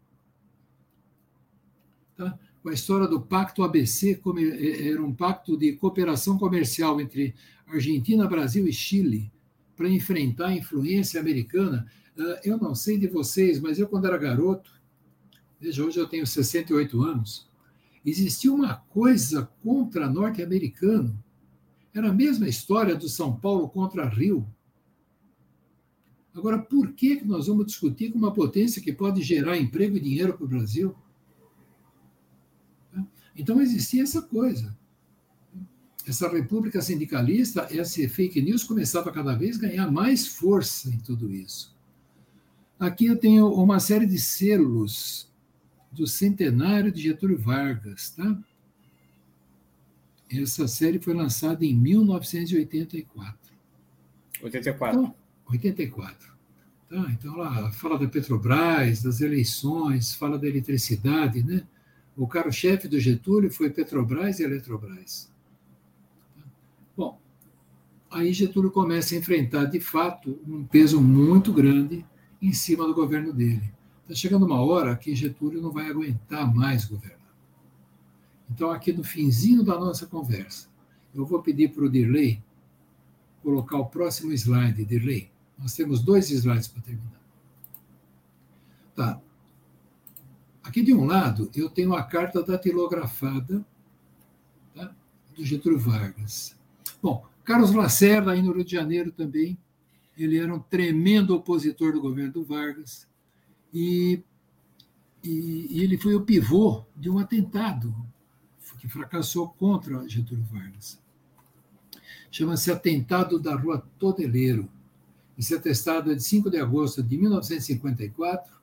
tá? com a história do Pacto ABC, como é, é, era um pacto de cooperação comercial entre Argentina, Brasil e Chile, para enfrentar a influência americana. Ah, eu não sei de vocês, mas eu, quando era garoto, veja, hoje eu tenho 68 anos, existia uma coisa contra norte-americano. Era a mesma história do São Paulo contra Rio. Agora, por que nós vamos discutir com uma potência que pode gerar emprego e dinheiro para o Brasil? Então existia essa coisa. Essa república sindicalista, esse fake news começava cada vez a ganhar mais força em tudo isso. Aqui eu tenho uma série de selos do centenário de Getúlio Vargas, tá? Essa série foi lançada em 1984. 84. Então, 84. Tá, então lá fala da Petrobras, das eleições, fala da eletricidade, né? O carro-chefe do Getúlio foi Petrobras e Eletrobras. Bom, aí Getúlio começa a enfrentar, de fato, um peso muito grande em cima do governo dele. Está chegando uma hora que Getúlio não vai aguentar mais governar. Então, aqui no finzinho da nossa conversa, eu vou pedir para o Dirley colocar o próximo slide, Dirley. Nós temos dois slides para terminar. Tá. Aqui de um lado, eu tenho a carta datilografada tá, do Getúlio Vargas. Bom, Carlos Lacerda, aí no Rio de Janeiro também, ele era um tremendo opositor do governo do Vargas, e, e, e ele foi o pivô de um atentado que fracassou contra Getúlio Vargas. Chama-se Atentado da Rua Todeleiro. Esse atestado é de 5 de agosto de 1954,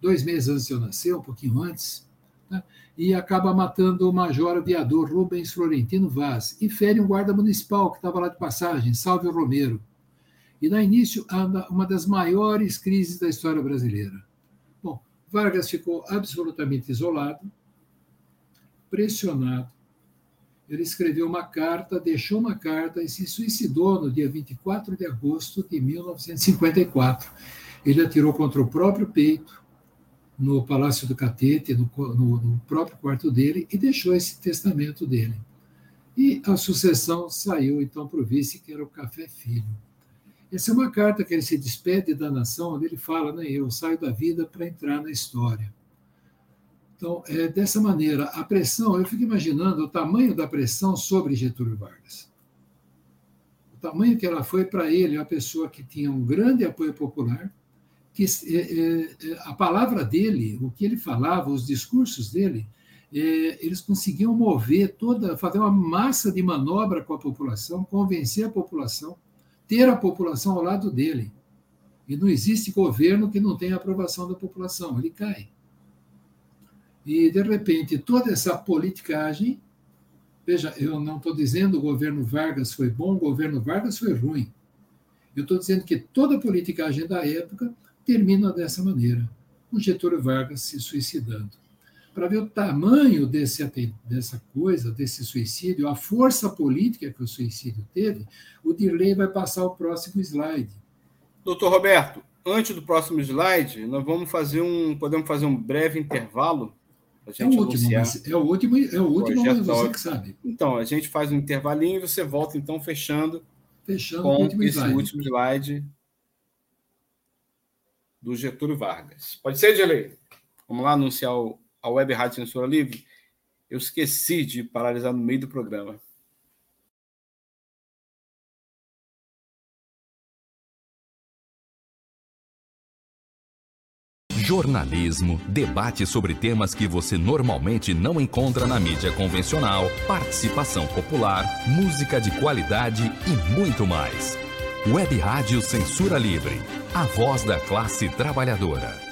dois meses antes de eu nascer, um pouquinho antes, né? e acaba matando o major aviador Rubens Florentino Vaz e fere um guarda municipal que estava lá de passagem, Salve Romero. E dá início a uma das maiores crises da história brasileira. Vargas ficou absolutamente isolado, pressionado. Ele escreveu uma carta, deixou uma carta e se suicidou no dia 24 de agosto de 1954. Ele atirou contra o próprio peito, no Palácio do Catete, no, no, no, próprio quarto dele, e deixou esse testamento dele. E a sucessão saiu então para o vice, que era o Café Filho. Essa é uma carta que ele se despede da nação, onde ele fala, né, eu saio da vida para entrar na história. Então, é dessa maneira, a pressão, eu fico imaginando o tamanho da pressão sobre Getúlio Vargas. O tamanho que ela foi para ele, uma pessoa que tinha um grande apoio popular, que é, é, é, a palavra dele, o que ele falava, os discursos dele, eles conseguiam mover toda, fazer uma massa de manobra com a população, convencer a população, ter a população ao lado dele. E não existe governo que não tenha aprovação da população, ele cai. E, de repente, toda essa politicagem. Veja, eu não estou dizendo o governo Vargas foi bom, o governo Vargas foi ruim. Eu estou dizendo que toda a politicagem da época termina dessa maneira, com Getúlio Vargas se suicidando. Para ver o tamanho desse, dessa coisa, desse suicídio, a força política que o suicídio teve, o Dirley vai passar o próximo slide. Doutor Roberto, antes do próximo slide, nós vamos fazer um. Podemos fazer um breve intervalo é o último, mas é o último, é o último, mas você que sabe. Então, a gente faz um intervalinho e você volta, então, fechando, fechando com último esse slide. último slide do Getúlio Vargas. Pode ser, Gelei? Vamos lá anunciar o, a Web Rádio Censura Livre? Eu esqueci de paralisar no meio do programa. jornalismo, debate sobre temas que você normalmente não encontra na mídia convencional, participação popular, música de qualidade e muito mais. Web Rádio Censura Livre, a voz da classe trabalhadora.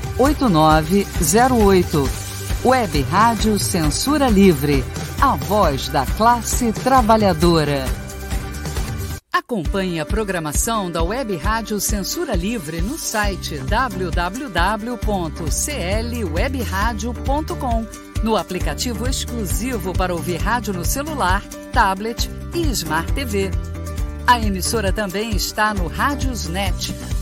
8908. Web Rádio Censura Livre, a voz da classe trabalhadora. Acompanhe a programação da Web Rádio Censura Livre no site www.clwebradio.com, no aplicativo exclusivo para ouvir rádio no celular, tablet e Smart TV. A emissora também está no Rádiosnet,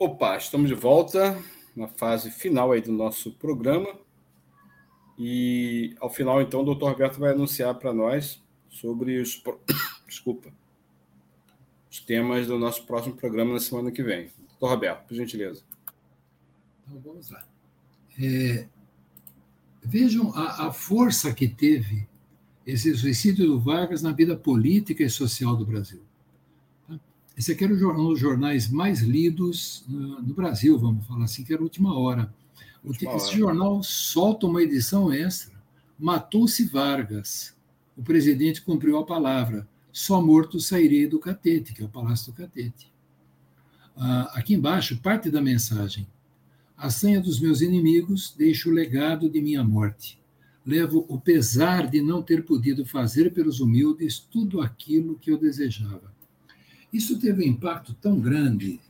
Opa, estamos de volta na fase final aí do nosso programa. E ao final, então, o doutor Roberto vai anunciar para nós sobre os. Desculpa. Os temas do nosso próximo programa na semana que vem. Doutor Roberto, por gentileza. Então vamos lá. É, vejam a, a, força que teve esse suicídio do Vargas na vida política e social do Brasil. Esse aqui era um dos jornais mais lidos no, no Brasil, vamos falar assim, que era a última hora. Esse jornal solta uma edição extra. Matou-se Vargas. O presidente cumpriu a palavra. Só morto sairei do catete, que é o Palácio do Catete. Ah, aqui embaixo, parte da mensagem. A senha dos meus inimigos, deixo o legado de minha morte. Levo o pesar de não ter podido fazer pelos humildes tudo aquilo que eu desejava. Isso teve um impacto tão grande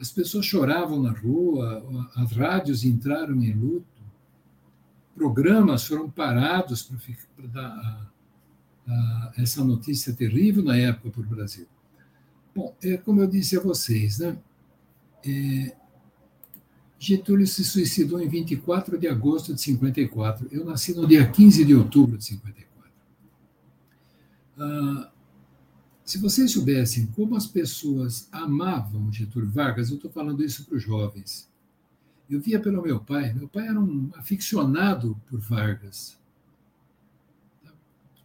as pessoas choravam na rua, as rádios entraram em luto, programas foram parados para dar a, a, essa notícia terrível na época para o Brasil. Bom, é, como eu disse a vocês, né? É, Getúlio se suicidou em 24 de agosto de 54. Eu nasci no dia 15 de outubro de 54. Ah, se vocês soubessem como as pessoas amavam Getúlio Vargas, eu estou falando isso para os jovens. Eu via pelo meu pai, meu pai era um aficionado por Vargas.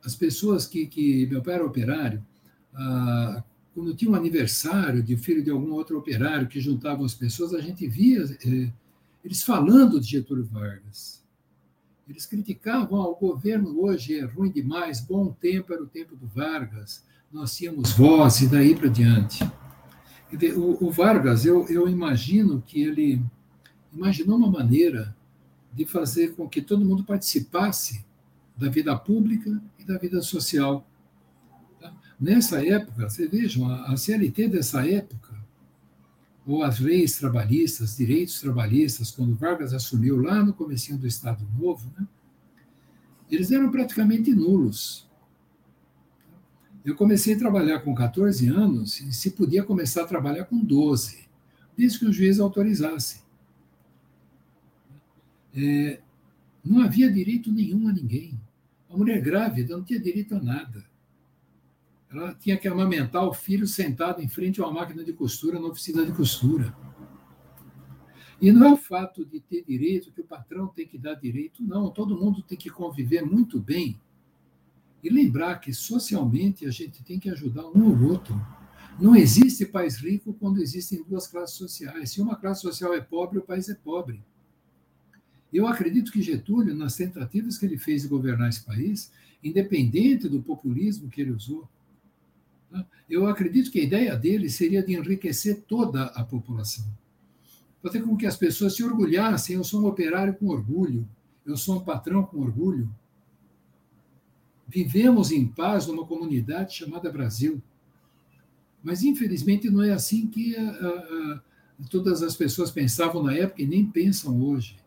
as pessoas que, que. Meu pai era operário, ah, quando tinha um aniversário de filho de algum outro operário que juntavam as pessoas, a gente via eh, eles falando de Getúlio Vargas. Eles criticavam ah, o governo hoje é ruim demais, bom tempo era o tempo do Vargas, nós tínhamos voz e daí para diante. O, o Vargas, eu, eu imagino que ele imaginou uma maneira de fazer com que todo mundo participasse da vida pública e da vida social. Tá? Nessa época, vocês vejam, a CLT dessa época, ou as leis trabalhistas, direitos trabalhistas, quando Vargas assumiu lá no comecinho do Estado Novo, né, eles eram praticamente nulos. Eu comecei a trabalhar com 14 anos e se podia começar a trabalhar com 12, desde que o juiz autorizasse. É, não havia direito nenhum a ninguém. A mulher grávida não tinha direito a nada. Ela tinha que amamentar o filho sentado em frente a uma máquina de costura na oficina de costura. E não é o fato de ter direito que o patrão tem que dar direito, não. Todo mundo tem que conviver muito bem e lembrar que socialmente a gente tem que ajudar um ao outro. Não existe país rico quando existem duas classes sociais. Se uma classe social é pobre, o país é pobre. Eu acredito que Getúlio, nas tentativas que ele fez de governar esse país, independente do populismo que ele usou, tá? eu acredito que a ideia dele seria de enriquecer toda a população. Fazer com que as pessoas se orgulhassem. Eu sou um operário com orgulho, eu sou um patrão com orgulho. Vivemos em paz numa comunidade chamada Brasil. Mas, infelizmente, não é assim que a, a, a, todas as pessoas pensavam na época e nem pensam hoje.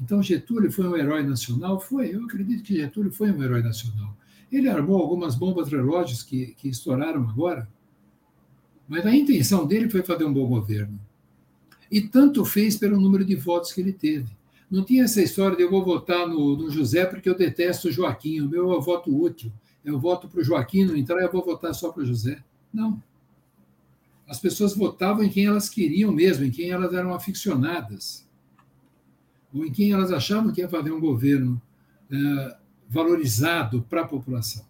Então, Getúlio foi um herói nacional? Foi, eu acredito que Getúlio foi um herói nacional. Ele armou algumas bombas relógios que, que estouraram agora, mas a intenção dele foi fazer um bom governo. E tanto fez pelo número de votos que ele teve. Não tinha essa história de eu vou votar no, no José porque eu detesto o Joaquim, o meu é o voto útil. Eu voto para o Joaquim não entrar, eu vou votar só para o José. Não. As pessoas votavam em quem elas queriam mesmo, em quem elas eram aficionadas ou em quem elas achavam que ia fazer um governo é, valorizado para a população.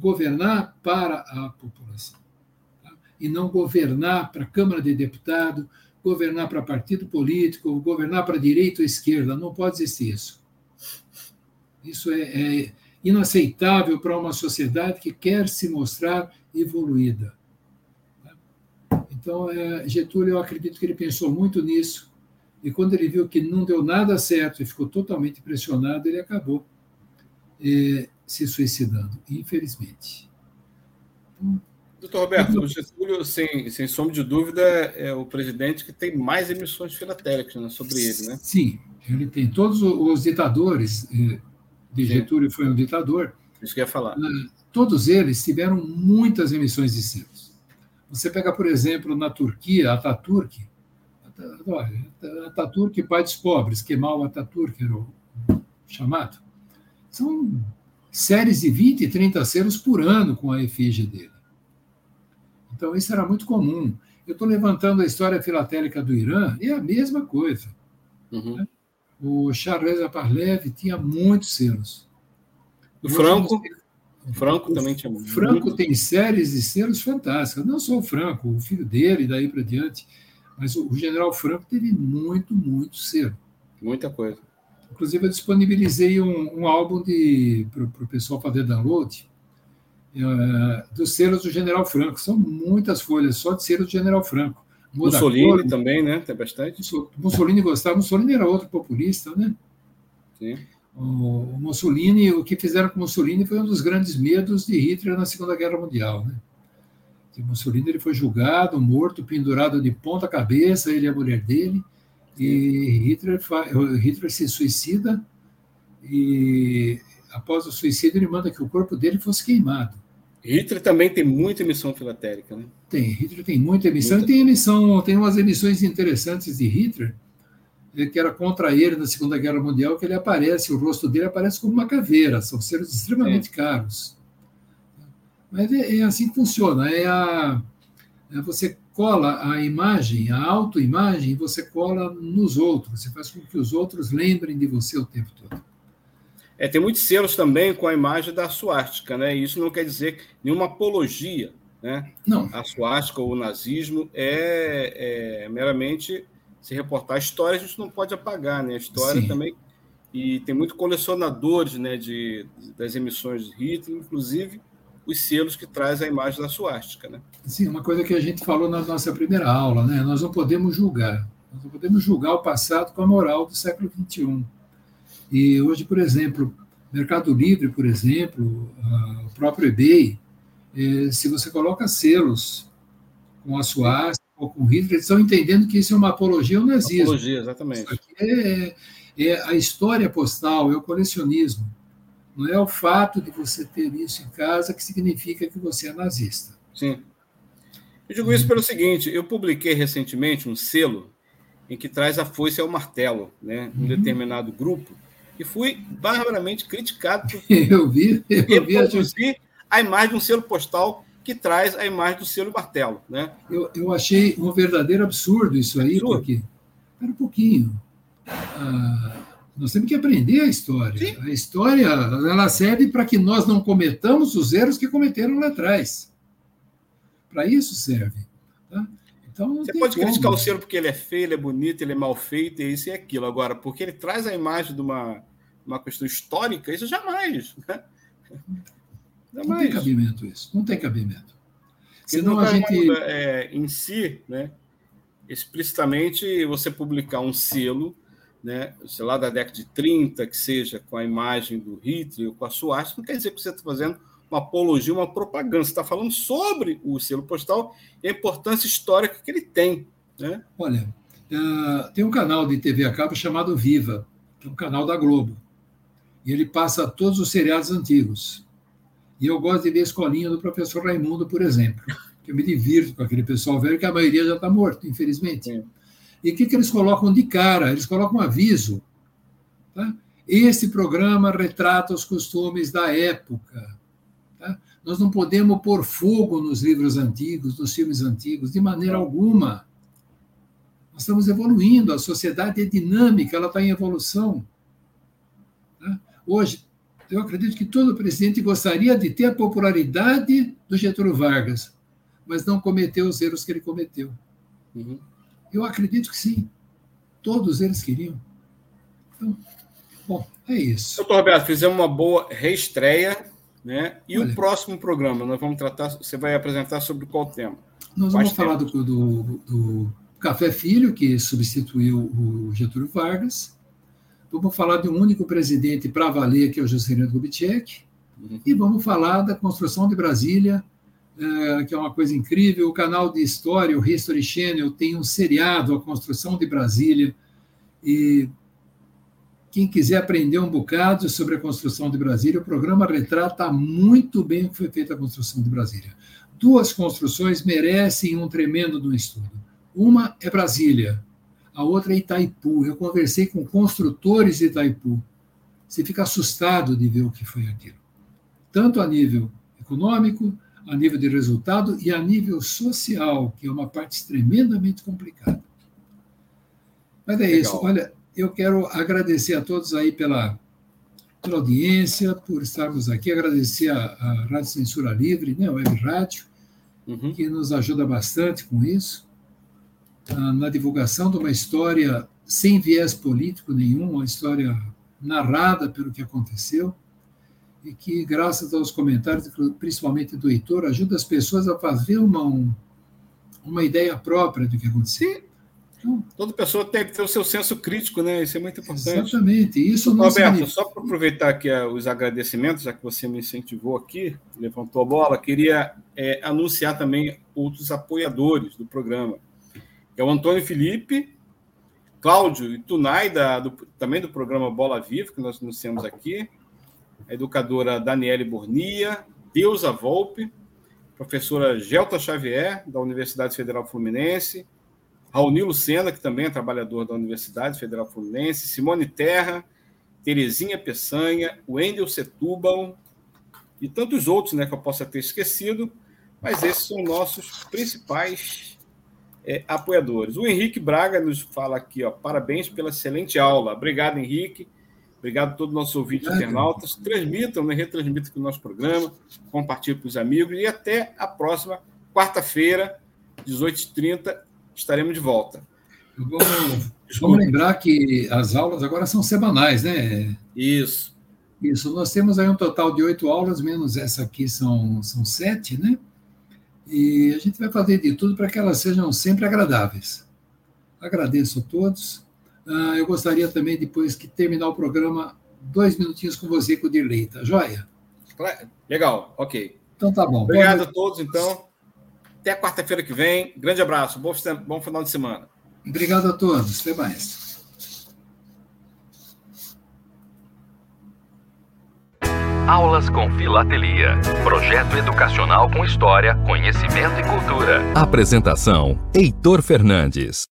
Governar para a população. Tá? E não governar para a Câmara de Deputados, governar para partido político, governar para direita ou esquerda. Não pode existir isso. Isso é, é inaceitável para uma sociedade que quer se mostrar evoluída. Então, é, Getúlio, eu acredito que ele pensou muito nisso e quando ele viu que não deu nada certo e ficou totalmente pressionado, ele acabou eh, se suicidando, infelizmente. Então, Doutor Roberto, o Getúlio, sem, sem sombra de dúvida, é o presidente que tem mais emissões filatéricas né, sobre ele, né? Sim, ele tem. Todos os ditadores, eh, de Getúlio foi um ditador. Isso que eu ia falar. Eh, todos eles tiveram muitas emissões de selos. Você pega, por exemplo, na Turquia, Ataturk, Ataturk, pai dos pobres, Kemal Ataturk era o chamado. São séries de 20 e 30 selos por ano com a efígie dele. Então, isso era muito comum. Eu estou levantando a história filatélica do Irã, e é a mesma coisa. Uhum. Né? O Charles Aparlev tinha muitos selos. O Franco? O Franco também tinha muito. Franco tem séries de selos fantásticas. Não só o Franco, o filho dele, daí para diante. Mas o, general Franco teve muito, muito cedo. Muita coisa. Inclusive, eu disponibilizei um, um álbum para o pessoal fazer download uh, dos selos do General Franco. São muitas folhas só de selos do General Franco. Mussolini cor, também, né? Tem bastante. Mussolini gostava. Mussolini era outro populista, né? Sim. O, o Mussolini, o que fizeram com Mussolini foi um dos grandes medos de Hitler na Segunda Guerra Mundial, né? Mussolini ele foi julgado, morto, pendurado de ponta cabeça, ele e a mulher dele. E Hitler, Hitler se suicida e após o suicídio ele manda que o corpo dele fosse queimado. Hitler também tem muita emissão filatérica, né? Tem, Hitler tem muita emissão. Muita... E tem emissão, tem umas emissões interessantes de Hitler, eh, que era contra ele na Segunda Guerra Mundial, que ele aparece, o rosto dele aparece como uma caveira, são seres extremamente é. caros. Mas é, é assim que funciona. É a, é você cola a imagem, a autoimagem, você cola nos outros. Você faz com que os outros lembrem de você o tempo todo. É, tem muitos selos também com a imagem da suástica, né? E isso não quer dizer nenhuma apologia, né? Não. A suástica ou o nazismo é, é meramente se reportar. A história a gente não pode apagar, né? A história Sim. também. E tem muito colecionadores né, de, das emissões de Hitler, inclusive os selos que traz a imagem da suástica. Né? Sim, uma coisa que a gente falou na nossa primeira aula, né? nós não podemos julgar. Nós não podemos julgar o passado com a moral do século XXI. E hoje, por exemplo, Mercado Livre, por exemplo, o próprio eBay, é, se você coloca selos com a suástica ou com Hitler, eles estão entendendo que isso é uma apologia ao nazismo. Apologia, exatamente. Isso aqui é, é a história postal, é o colecionismo. Não é o fato de você ter isso em casa que significa que você é nazista. Sim. Eu digo isso pelo seguinte: eu publiquei recentemente um selo em que traz a foice ao martelo, né, um uhum. determinado grupo, e fui barbaramente criticado por eu vi, eu vi a imagem de um selo postal que traz a imagem do selo martelo, né? Eu, eu achei um verdadeiro absurdo isso aí, absurdo. porque era um pouquinho. Ah, nós temos que aprender a história. Sim. A história ela serve para que nós não cometamos os erros que cometeram lá atrás. Para isso serve. Tá? Então, Você pode como. criticar o selo porque ele é feio, ele é bonito, ele é mal feito, isso e aquilo. Agora, porque ele traz a imagem de uma, uma questão histórica, isso jamais. Né? jamais. Não tem cabimento isso. Não tem cabimento. Senão a gente. É, em si, né, explicitamente, você publicar um selo né, sei lá, da década de 30, que seja com a imagem do Hitler ou com a suástica, não quer dizer que você está fazendo uma apologia, uma propaganda. Você está falando sobre o selo postal e a importância histórica que ele tem. Né? Olha, uh, tem um canal de TV a cabo chamado Viva, que é um canal da Globo. E ele passa todos os seriados antigos. E eu gosto de ver a escolinha do professor Raimundo, por exemplo. Que eu me divirto com aquele pessoal velho, que a maioria já está morto, infelizmente. Sim. E o que, que eles colocam de cara? Eles colocam um aviso. Tá? Esse programa retrata os costumes da época. Tá? Nós não podemos pôr fogo nos livros antigos, nos filmes antigos, de maneira alguma. Nós estamos evoluindo, a sociedade é dinâmica, ela está em evolução. Hoje, eu acredito que todo presidente gostaria de ter a popularidade do Getúlio Vargas, mas não cometeu os erros que ele cometeu. Uhum. Eu acredito que sim. Todos eles queriam. Então, bom, é isso. Doutor Roberto, fizemos uma boa reestreia, né? E Olha, o próximo programa, nós vamos tratar, você vai apresentar sobre qual tema? Nós vamos falar do, do, do, Café Filho, que substituiu o Getúlio Vargas. Vamos falar de um único presidente para valer, que é o Juscelino Kubitschek. Uhum. E vamos falar da construção de Brasília, é, que é uma coisa incrível. O canal de história, o History Channel, tem um seriado, A Construção de Brasília. E quem quiser aprender um bocado sobre a construção de Brasília, o programa retrata muito bem o que foi feita a construção de Brasília. Duas construções merecem um tremendo do estudo. Uma é Brasília, a outra é Itaipu. Eu conversei com construtores de Itaipu. Você fica assustado de ver o que foi aquilo. Tanto a nível econômico, a nível de resultado e a nível social, que é uma parte tremendamente complicada. Mas é Legal. isso. Olha, eu quero agradecer a todos aí pela, pela audiência, por estarmos aqui, agradecer a, a Rádio Censura Livre, né, a Web Rádio, uhum. que nos ajuda bastante com isso, na divulgação de uma história sem viés político nenhum, uma história narrada pelo que aconteceu e que, graças aos comentários, principalmente do Heitor, ajuda as pessoas a fazer uma, uma ideia própria do que aconteceu. Então, Toda pessoa tem que ter o seu senso crítico, né? Isso é muito importante. Exatamente. Isso não Roberto, significa... só para aproveitar aqui eh, os agradecimentos, já que você me incentivou aqui, levantou a bola, queria é, anunciar também outros apoiadores do programa. É o Antônio Felipe, Cláudio e Tunai, da, do, também do programa Bola Viva, que nós anunciamos aqui, a educadora Daniele Bornia, Deusa Volpe, professora Gelta Xavier, da Universidade Federal Fluminense, Raoni Lucena, que também é trabalhador da Universidade Federal Fluminense, Simone Terra, Terezinha Peçanha, Wendel Setúbal e tantos outros né, que eu possa ter esquecido, mas esses são nossos principais é, apoiadores. O Henrique Braga nos fala aqui, ó, parabéns pela excelente aula. Obrigado, Henrique. Obrigado a todos os nossos ouvintes internautas. Transmitam, né? retransmitam aqui o nosso programa, compartilhem com os amigos e até a próxima quarta-feira, 18h30, estaremos de volta. Vamos, vamos lembrar que as aulas agora são semanais, né? Isso. Isso, nós temos aí um total de oito aulas, menos essa aqui são, são sete, né? E a gente vai fazer de tudo para que elas sejam sempre agradáveis. Agradeço a todos. Ah, eu gostaria também, depois que terminar o programa, dois minutinhos com você, com o Dirley, tá joia? Legal, ok. Então tá bom. Obrigado a todos, então. Até quarta-feira que vem. Grande abraço. Bom, bom final de semana. Obrigado a todos. Até mais. Aulas com Filatelia. Projeto educacional com história, conhecimento e cultura. Apresentação: Heitor Fernandes.